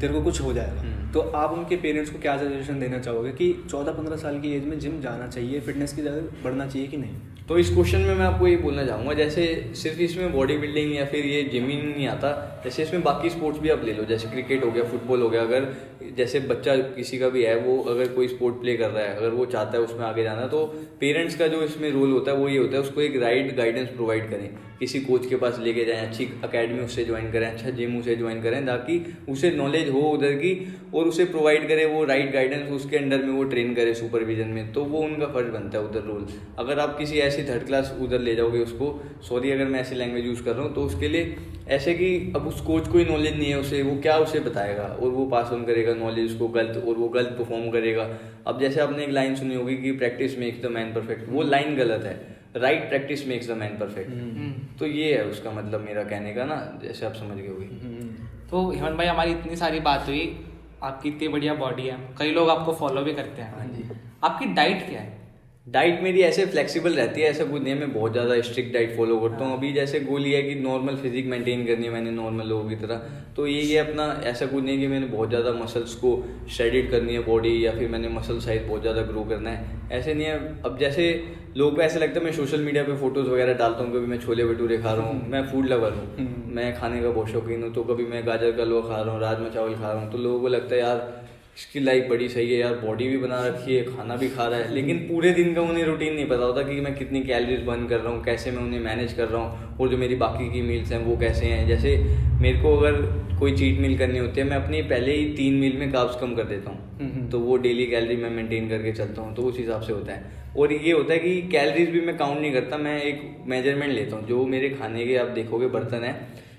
तेरे को कुछ हो जाएगा। हम्म। तो आप उनके पेरेंट्स को क्या सजेशन देना चाहोगे कि चौदह पंद्रह साल की एज में जिम जाना चाहिए फिटनेस की ज़्यादा बढ़ना चाहिए कि नहीं? तो इस क्वेश्चन में मैं आपको ये बोलना चाहूँगा, जैसे सिर्फ़ इसमें बॉडी बिल्डिंग या फिर ये जिमिंग नहीं आता, जैसे इसमें बाकी स्पोर्ट्स भी आप ले लो, जैसे क्रिकेट हो गया फुटबॉल हो गया, अगर जैसे बच्चा किसी का भी है, वो अगर कोई स्पोर्ट प्ले कर रहा है, अगर वो चाहता है उसमें आगे जाना तो पेरेंट्स का जो इसमें रोल होता है, वो ये होता है, उसको एक राइट गाइडेंस प्रोवाइड करें। किसी कोच के पास लेके जाएँ, अच्छी अकेडमी उससे ज्वाइन करें अच्छा जिम उसे ज्वाइन करें, ताकि उसे नॉलेज हो उधर की, और उसे प्रोवाइड करे वो राइट गाइडेंस उसके अंडर में वो ट्रेन करे सुपरविजन में तो वो उनका फ़र्ज़ बनता है उधर रोल अगर आप किसी ऐसी थर्ड क्लास उधर ले जाओगे उसको। सॉरी अगर मैं ऐसी लैंग्वेज यूज़ कर रहा हूँ तो उसके लिए ऐसे कि अब उस कोच को ही नॉलेज नहीं है उसे वो क्या उसे बताएगा? और वो पास ऑन करेगा नॉलेज उसको गलत और वो गलत परफॉर्म करेगा। अब जैसे आपने एक लाइन सुनी होगी कि practice makes the man perfect वो लाइन गलत है। Right practice makes the man perfect तो ये है उसका मतलब मेरा कहने का ना जैसे आप समझ गए होगी। हम्म। तो हेमंत भाई हमारी इतनी सारी बात हुई। आपकी इतनी बढ़िया बॉडी है। कई लोग आपको फॉलो भी करते हैं। हाँ जी। आपकी डाइट क्या है? डाइट मेरी ऐसे फ्लेक्सिबल रहती है ऐसा कुछ नहीं है मैं बहुत ज़्यादा स्ट्रिक्ट डाइट फॉलो करता हूँ। अभी जैसे गोल ये है कि नॉर्मल फिजिक मेंटेन करनी है मैंने नॉर्मल लोगों की तरह तो ये ये अपना ऐसा कुछ नहीं कि मैंने बहुत ज़्यादा मसल्स को शेडिड करनी है बॉडी या फिर मैंने मसल साइज़ बहुत ज़्यादा ग्रो करना है ऐसे नहीं है अब जैसे लोगों को ऐसे लगता है मैं सोशल मीडिया पे फ़ोटोज़ वगैरह डालता हूँ कभी मैं छोले भटूरे खा रहा हूँ हम्म। मैं फ़ूड लवर हूँ हम्म। मैं खाने का बहुत शौकीन हूँ तो कभी मैं गाजर का हलवा खा रहा हूँ राजमा चावल खा रहा हूँ तो लोगों को लगता है यार इसकी लाइफ बड़ी सही है यार बॉडी भी बना रखी है खाना भी खा रहा है। लेकिन पूरे दिन का उन्हें रूटीन नहीं पता होता कि मैं कितनी कैलोरीज बर्न कर रहा हूँ कैसे मैं उन्हें मैनेज कर रहा हूँ और जो मेरी बाकी की मील्स हैं वो कैसे हैं। जैसे मेरे को अगर कोई चीट मील करनी होती है मैं अपनी पहले ही तीन मील में काब्स कम कर देता हूँ। हूँ तो वो डेली कैलरी मैं मेनटेन करके चलता हूँ तो उस हिसाब से होता है। और ये होता है कि कैलरीज भी मैं काउंट नहीं करता मैं एक मेज़रमेंट लेता हूँ। जो मेरे खाने के आप देखोगे बर्तन है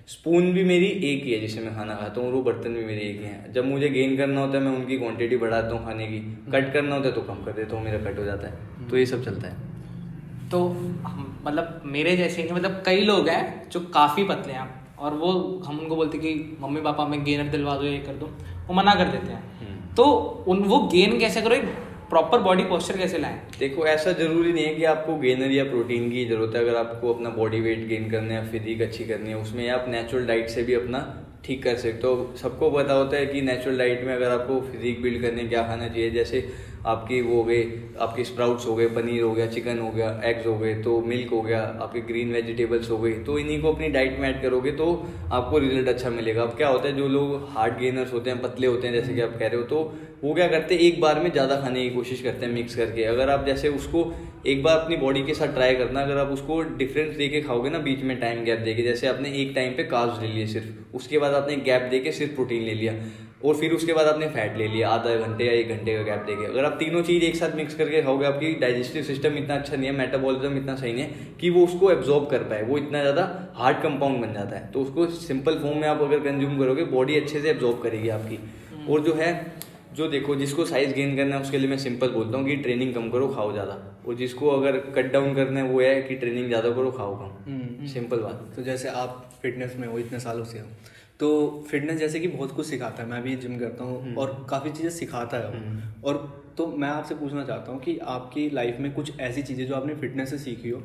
स्पून भी मेरी एक ही है जिससे मैं खाना खाता हूँ वो बर्तन भी मेरे एक ही हैं। जब मुझे गेन करना होता है मैं उनकी क्वांटिटी बढ़ाता हूँ खाने की। कट करना होता है तो कम कर देता हूँ मेरा कट हो जाता है। तो ये सब चलता है। तो हम मतलब मेरे जैसे नहीं मतलब कई लोग हैं जो काफ़ी पतले हैं और वो हम उनको बोलते कि मम्मी पापा मैं गेनर दिलवा दो ये कर दो। वो मना कर देते हैं। हम्म। तो उन वो गेन कैसे करो एक प्रॉपर बॉडी पोस्चर कैसे लाएँ? देखो, ऐसा ज़रूरी नहीं है कि आपको गेनर या प्रोटीन की ज़रूरत है। अगर आपको अपना बॉडी वेट गेन करना है फिजिक अच्छी करनी है, उसमें आप नेचुरल डाइट से भी अपना ठीक कर सकते हो। सबको पता होता है कि नेचुरल डाइट में अगर आपको फिजिक बिल्ड करने क्या खाना चाहिए जैसे आपकी वो हो गए आपके स्प्राउट्स हो गए, पनीर हो गया चिकन हो गया एग्स हो गए तो मिल्क हो गया, आपके ग्रीन वेजिटेबल्स हो गई तो इन्हीं को अपनी डाइट में ऐड करोगे तो आपको रिज़ल्ट अच्छा मिलेगा। अब क्या होता है, जो लोग हार्ड गेनर्स होते हैं, पतले होते हैं, जैसे कि आप कह रहे हो तो वो क्या करते हैं, एक बार में ज़्यादा खाने की कोशिश करते हैं मिक्स करके। अगर आप जैसे उसको एक बार अपनी बॉडी के साथ ट्राई करना, अगर आप उसको डिफरेंस दे खाओगे ना, बीच में टाइम गैप दे जैसे आपने एक टाइम पे काज ले लिए सिर्फ़, उसके बाद आपने गैप दे के सिर्फ़ प्रोटीन ले लिया और फिर उसके बाद आपने फैट ले लिया आधा घंटे या एक घंटे का गैप देके। अगर आप तीनों चीज़ एक साथ मिक्स करके खाओगे आपकी डाइजेस्टिव सिस्टम इतना अच्छा नहीं है मेटाबॉलिज्म इतना सही नहीं है कि वो उसको एब्जॉर्ब कर पाए। वो इतना ज़्यादा हार्ड कंपाउंड बन जाता है। तो उसको सिंपल फॉर्म में आप अगर कंज्यूम करोगे बॉडी अच्छे से एब्जॉर्ब करेगी आपकी। और जो है जो देखो जिसको साइज़ गेन करना है उसके लिए मैं सिंपल बोलता हूँ कि ट्रेनिंग कम करो खाओ ज़्यादा। और जिसको अगर कट डाउन करना है वो है कि ट्रेनिंग ज़्यादा करो खाओ कम। सिंपल बात। तो जैसे आप फिटनेस में हो इतने सालों से हो तो फिटनेस जैसे कि बहुत कुछ सिखाता है। मैं भी जिम करता हूँ और काफ़ी चीज़ें सिखाता है और तो मैं आपसे पूछना चाहता हूँ कि आपकी लाइफ में कुछ ऐसी चीज़ें जो आपने फिटनेस से सीखी हो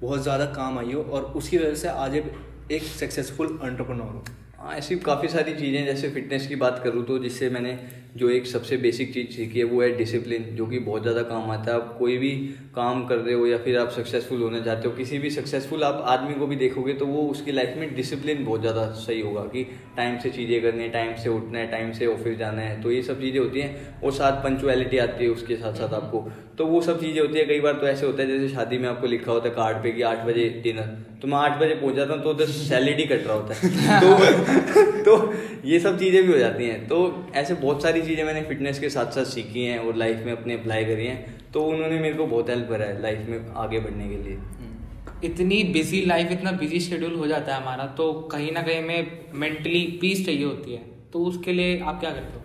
बहुत ज़्यादा काम आई हो और उसकी वजह से आज एक एक सक्सेसफुल एंटरप्रेन्योर हो। हाँ ऐसी काफ़ी सारी चीज़ें जैसे फिटनेस की बात करूँ तो जिससे मैंने जो एक सबसे बेसिक चीज़ सीखी है वो है डिसिप्लिन जो कि बहुत ज़्यादा काम आता है। आप कोई भी काम कर रहे हो या फिर आप सक्सेसफुल होना चाहते हो किसी भी सक्सेसफुल आप आदमी को भी देखोगे तो वो उसकी लाइफ में डिसिप्लिन बहुत ज़्यादा सही होगा कि टाइम से चीज़ें करनी है टाइम से उठना है टाइम से ऑफ़िस जाना है। तो ये सब चीज़ें होती हैं और साथ पंचुअलिटी आती है उसके साथ साथ आपको। तो वो सब चीज़ें होती है कई बार तो ऐसे होता है जैसे शादी में आपको लिखा होता है कार्ड पे कि आठ बजे डिनर तो मैं आठ बजे पहुँच जाता हूँ तो उधर सैलरी कट रहा होता है। तो तो ये सब चीज़ें भी हो जाती हैं। तो ऐसे बहुत सारी चीज़ें मैंने फिटनेस के साथ साथ सीखी हैं और लाइफ में अपने अप्लाई करी हैं तो उन्होंने मेरे को बहुत हेल्प करा है लाइफ में आगे बढ़ने के लिए। इतनी बिज़ी लाइफ इतना बिज़ी शेड्यूल हो जाता है हमारा तो कहीं ना कहीं में मेंटली पीस चाहिए होती है तो उसके लिए आप क्या करते हो?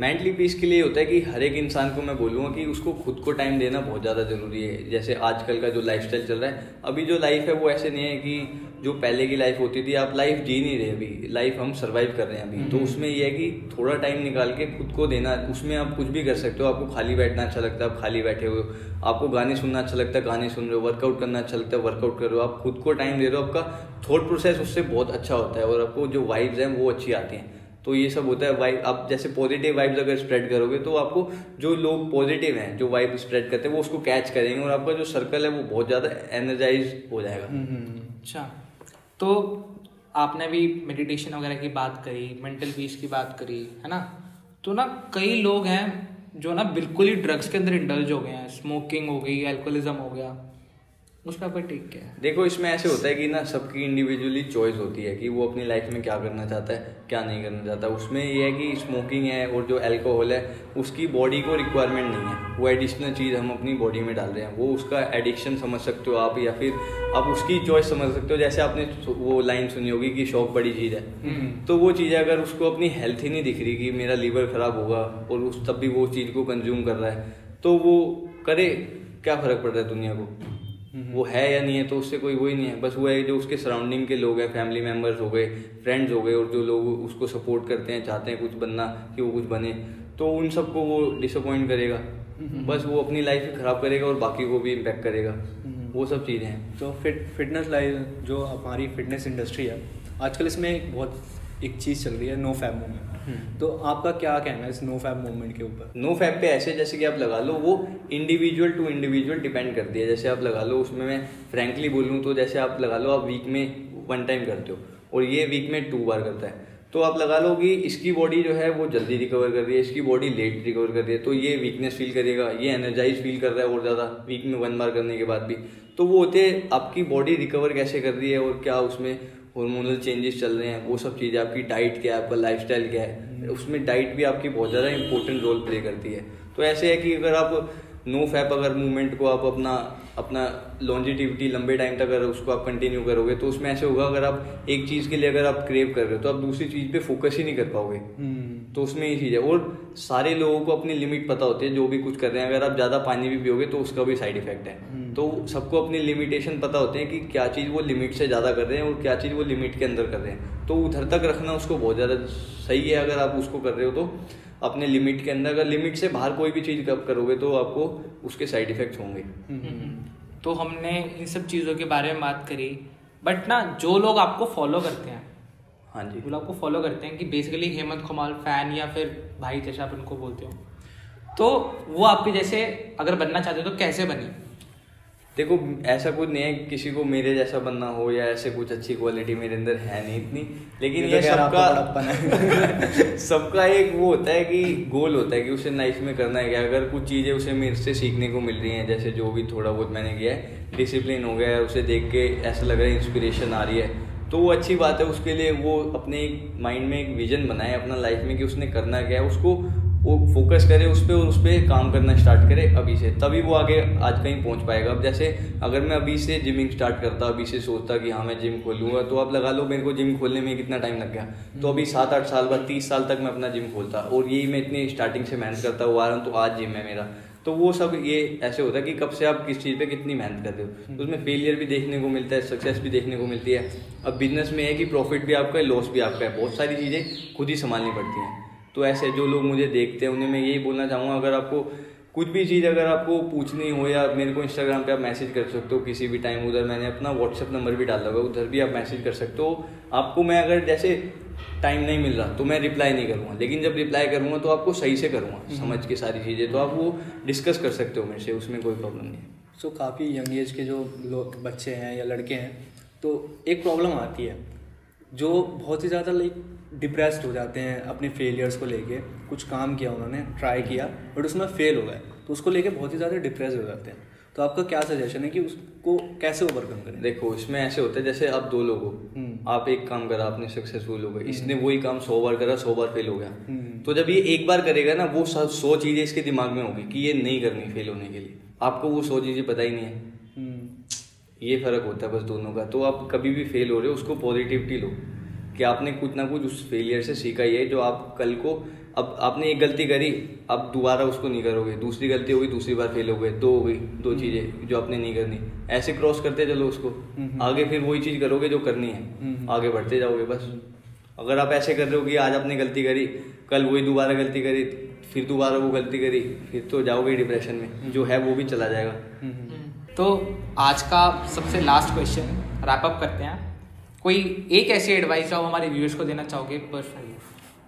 मेंटली पीस के लिए होता है कि हर एक इंसान को मैं बोलूँगा कि उसको खुद को टाइम देना बहुत ज़्यादा ज़रूरी है। जैसे आजकल का जो लाइफस्टाइल चल रहा है अभी जो लाइफ है वो ऐसे नहीं है कि जो पहले की लाइफ होती थी आप लाइफ जी नहीं रहे अभी। लाइफ हम सर्वाइव कर रहे हैं अभी। तो उसमें ये है कि थोड़ा टाइम निकाल के खुद को देना उसमें आप कुछ भी कर सकते हो। आपको खाली बैठना अच्छा लगता है आप खाली बैठे हो। आपको गाने सुनना अच्छा लगता है गाने सुन रहे हो। वर्कआउट करना अच्छा लगता है वर्कआउट कर रहे हो। आप खुद को टाइम दे रहे हो आपका थॉट प्रोसेस उससे बहुत अच्छा होता है और आपको जो वाइब्स हैं वो अच्छी आती हैं। तो ये सब होता है वाइब आप जैसे पॉजिटिव वाइब्स अगर स्प्रेड करोगे तो आपको जो लोग पॉजिटिव हैं जो वाइब स्प्रेड करते हैं वो उसको कैच करेंगे और आपका जो सर्कल है वो बहुत ज़्यादा एनर्जाइज हो जाएगा। अच्छा। तो आपने भी मेडिटेशन वगैरह की बात करी मेंटल पीस की बात करी है ना? तो ना कई लोग हैं जो ना बिल्कुल ही ड्रग्स के अंदर इंडल्ज हो गए हैं। स्मोकिंग हो गई अल्कोहलिज्म हो गया। उसका कोई ठीक क्या है? देखो इसमें ऐसे होता है कि ना सबकी इंडिविजुअली चॉइस होती है कि वो अपनी लाइफ में क्या करना चाहता है क्या नहीं करना चाहता। उसमें ये है कि स्मोकिंग है और जो अल्कोहल है उसकी बॉडी को रिक्वायरमेंट नहीं है। वो एडिशनल चीज़ हम अपनी बॉडी में डाल रहे हैं। वो उसका एडिक्शन समझ सकते हो आप या फिर आप उसकी चॉइस समझ सकते हो। जैसे आपने वो लाइन सुनी होगी कि शौक बड़ी चीज़ है। तो वो चीज़ अगर उसको अपनी हेल्थ ही नहीं दिख रही कि मेरा लीवर खराब होगा और उस तब भी वो चीज़ को कंज्यूम कर रहा है तो वो करे। क्या फ़र्क पड़ रहा है दुनिया को? वो है या नहीं है तो उससे कोई वही नहीं है। बस वो है जो उसके सराउंडिंग के लोग हैं फैमिली मेंबर्स हो गए फ्रेंड्स हो गए और जो लोग उसको सपोर्ट करते हैं चाहते हैं कुछ बनना कि वो कुछ बने तो उन सबको वो डिसअपॉइंट करेगा। बस वो अपनी लाइफ ही खराब करेगा और बाकी को भी इम्पेक्ट करेगा। वो सब चीज़ें हैं। तो फिट फिटनेस लाइफ जो हमारी फिटनेस इंडस्ट्री है आजकल इसमें एक बहुत एक चीज़ चल रही है नो फैब मूवमेंट तो आपका क्या कहना है इस नो फैब मूवमेंट के ऊपर? नो फैप पे ऐसे जैसे कि आप लगा लो वो इंडिविजुअल टू इंडिविजुअल डिपेंड करती है। जैसे आप लगा लो उसमें मैं फ्रेंकली बोलूँ तो जैसे आप लगा लो आप वीक में वन टाइम करते हो और ये वीक में टू बार करता है। तो आप लगा लो कि इसकी बॉडी जो है वो जल्दी रिकवर कर रही है इसकी बॉडी लेट रिकवर कर रही है। तो ये वीकनेस फील करेगा ये एनर्जाइज फील कर रहा है और ज़्यादा वीक में वन बार करने के बाद भी। तो वो होते आपकी बॉडी रिकवर कैसे कर रही है और क्या उसमें हार्मोनल चेंजेस चल रहे हैं वो सब चीज़ें आपकी डाइट क्या है आपका लाइफस्टाइल क्या है उसमें डाइट भी आपकी बहुत ज़्यादा इंपॉर्टेंट रोल प्ले करती है तो ऐसे है कि अगर आप नो फैप अगर मूवमेंट को आप अपना अपना लॉन्जिटिविटी लंबे टाइम तक अगर उसको आप कंटिन्यू करोगे तो उसमें ऐसे होगा अगर आप एक चीज़ के लिए अगर आप क्रेव कर रहे हो तो आप दूसरी चीज़ पे फोकस ही नहीं कर पाओगे हम्म। तो उसमें ये चीज़ है और सारे लोगों को अपनी लिमिट पता होती है जो भी कुछ कर रहे हैं अगर आप ज़्यादा पानी भी पियोगे तो उसका भी साइड इफ़ेक्ट है हम्म। तो सबको अपनी लिमिटेशन पता होते हैं कि क्या चीज़ वो लिमिट से ज़्यादा कर रहे हैं और क्या चीज़ वो लिमिट के अंदर कर रहे हैं। तो उधर तक रखना उसको बहुत ज़्यादा सही है अगर आप उसको कर रहे हो तो। अपने लिमिट के अंदर अगर लिमिट से बाहर कोई भी चीज़ कब करोगे तो आपको उसके साइड इफेक्ट्स होंगे। हम्म। तो हमने इन सब चीज़ों के बारे में बात करी। बट ना जो लोग आपको फॉलो करते हैं हाँ जी। जो लोग आपको फॉलो करते हैं कि बेसिकली हेमंत कुमार फ़ैन या फिर भाई जैसे आप उनको बोलते हो तो वो आपके जैसे अगर बनना चाहते हो तो कैसे बने? देखो ऐसा कुछ नहीं है किसी को मेरे जैसा बनना हो या ऐसे कुछ अच्छी क्वालिटी मेरे अंदर है नहीं इतनी। लेकिन ये तो सबका सबका एक वो होता है कि गोल होता है कि उसे लाइफ में करना है। क्या अगर कुछ चीज़ें उसे मेरे से सीखने को मिल रही हैं जैसे जो भी थोड़ा बहुत मैंने किया है डिसिप्लिन हो गया है उसे देख के ऐसा लग रहा है इंस्पिरेशन आ रही है। तो वो अच्छी बात है उसके लिए वो अपने माइंड में एक विजन बनाए अपना लाइफ में कि उसने करना क्या है उसको वो फोकस करे उस पर और उस पर काम करना स्टार्ट करे अभी से। तभी वो आगे आज कहीं पहुँच पाएगा। अब जैसे अगर मैं अभी से जिमिंग स्टार्ट करता, अभी से सोचता कि हाँ मैं जिम खोलूँगा तो आप लगा लो मेरे को जिम खोलने में कितना टाइम लग गया। तो अभी सात आठ साल बाद, तीस साल तक मैं अपना जिम खोलता और यही मैं इतनी स्टार्टिंग से मेहनत करता हुआ आ रहा हूँ तो आज जिम है मेरा। तो वो सब ये ऐसे होता है कि कब से आप किस चीज़ पे कितनी मेहनत करते हो। तो उसमें फेलियर भी देखने को मिलता है सक्सेस भी देखने को मिलती है। अब बिज़नेस में है कि प्रॉफिट भी आपका है लॉस भी आपका है। बहुत सारी चीज़ें खुद ही संभालनी पड़ती हैं। तो ऐसे जो लोग मुझे देखते हैं उन्हें मैं यही बोलना चाहूँगा अगर आपको कुछ भी चीज़ अगर आपको पूछनी हो या मेरे को इंस्टाग्राम पे आप मैसेज कर सकते हो किसी भी टाइम उधर मैंने अपना व्हाट्सअप नंबर भी डाला होगा उधर भी आप मैसेज कर सकते हो। आपको मैं अगर जैसे टाइम नहीं मिल रहा तो मैं रिप्लाई नहीं करूँगा लेकिन जब रिप्लाई करूँगा तो आपको सही से करूँगा समझ के सारी चीज़ें तो आप वो डिस्कस कर सकते हो मेरे से उसमें कोई प्रॉब्लम नहीं है। सो काफ़ी यंग एज के जो लोग बच्चे हैं या लड़के हैं तो एक प्रॉब्लम आती है जो बहुत ही ज़्यादा लाइक डिप्रेस्ड हो जाते हैं अपने फेलियर्स को लेके। कुछ काम किया उन्होंने ट्राई किया बट उसमें फेल हो गए। तो उसको लेके बहुत ही ज़्यादा डिप्रेस हो जाते हैं। तो आपका क्या सजेशन है कि उसको कैसे ओवरकम करें? देखो इसमें ऐसे होता है जैसे आप दो लोग हो। हम्म। आप एक काम करा आपने सक्सेसफुल हो गए। इसने वही काम सौ बार करा सौ बार फेल हो गया। हम्म। तो जब ये एक बार करेगा ना वो सौ चीज़ें इसके दिमाग में होगी कि ये नहीं करनी फेल होने के लिए। आपको वो सौ चीज़ें पता ही नहीं है। हम्म। ये फ़र्क होता है बस दोनों का। तो आप कभी भी फेल हो रहे हो उसको पॉजिटिविटी लो कि आपने कुछ ना कुछ उस फेलियर से सीखा ही है जो आप कल को अब आपने एक गलती करी अब दोबारा उसको नहीं करोगे। दूसरी गलती होगी दूसरी बार फेल हो गए दो हो गई दो चीज़ें जो आपने नहीं करनी। ऐसे क्रॉस करते चलो उसको। हम्म। आगे फिर वही चीज़ करोगे जो करनी है। हम्म। आगे बढ़ते जाओगे बस। अगर आप ऐसे कर रहे हो कि आज आपने गलती करी कल वही दोबारा गलती करी फिर दोबारा वो गलती करी फिर तो जाओगे डिप्रेशन में। जो है वो भी चला जाएगा। हम्म। तो आज का सबसे लास्ट क्वेश्चन रैपअप करते हैं। कोई एक ऐसी एडवाइस जो आप हमारे व्यूअर्स को देना चाहोगे पर्सनली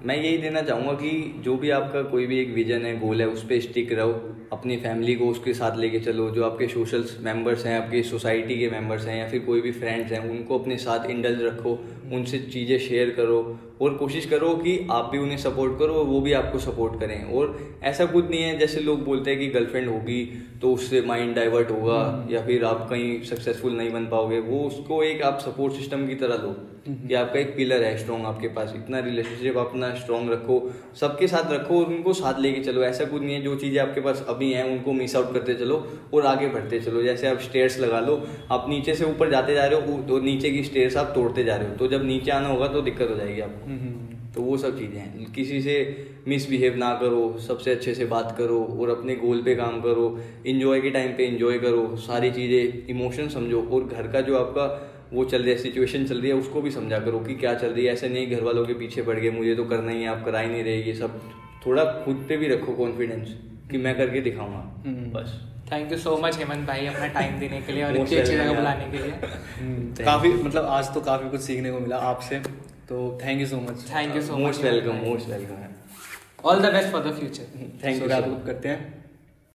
मैं यही देना चाहूँगा कि जो भी आपका कोई भी एक विजन है गोल है उस पर स्टिक रहो अपनी फैमिली को उसके साथ लेके चलो जो आपके सोशल मेंबर्स हैं आपकी सोसाइटी के मेंबर्स हैं या फिर कोई भी फ्रेंड्स हैं उनको अपने साथ इंडल्ज रखो उनसे चीज़ें शेयर करो और कोशिश करो कि आप भी उन्हें सपोर्ट करो और वो भी आपको सपोर्ट करें। और ऐसा कुछ नहीं है जैसे लोग बोलते हैं कि गर्लफ्रेंड होगी तो उससे माइंड डाइवर्ट होगा या फिर आप कहीं सक्सेसफुल नहीं बन पाओगे वो उसको एक आप सपोर्ट सिस्टम की तरह लो कि आपका एक पिलर है स्ट्रॉन्ग आपके पास। इतना रिलेशनशिप अपना स्ट्रॉन्ग रखो सबके साथ रखो और उनको साथ लेके चलो। ऐसा कुछ नहीं है जो चीज़ें आपके पास अभी हैं उनको मिस आउट करते चलो और आगे बढ़ते चलो। जैसे आप स्टेयर्स लगा लो आप नीचे से ऊपर जाते जा रहे हो तो नीचे की स्टेयर्स आप तोड़ते जा रहे हो। तो जब नीचे आना होगा तो दिक्कत हो जाएगी आपको। हम्म। तो वो सब चीज़ें हैं। किसी से मिसबिहेव ना करो सबसे अच्छे से बात करो और अपने गोल पे काम करो। इंजॉय के टाइम पे इंजॉय करो। सारी चीज़ें इमोशन समझो और घर का जो आपका वो चल रही है सिचुएशन चल रही है उसको भी समझा करो कि क्या चल रही है। ऐसे नहीं घर वालों के पीछे पड़ गए मुझे तो करना ही है आप करा ही नहीं रहे ये सब। थोड़ा खुद पे भी रखो कॉन्फिडेंस कि मैं करके दिखाऊँगा। हम्म। बस। Thank you so much Hemant भाई अपना टाइम देने के लिए और अच्छी अच्छी जगह welcome, बुलाने के लिए। हम्म, काफ़ी मतलब आज तो काफ़ी कुछ सीखने को मिला आपसे तो thank you so much thank you so much most welcome most welcome all the best for the future thank you करते हैं।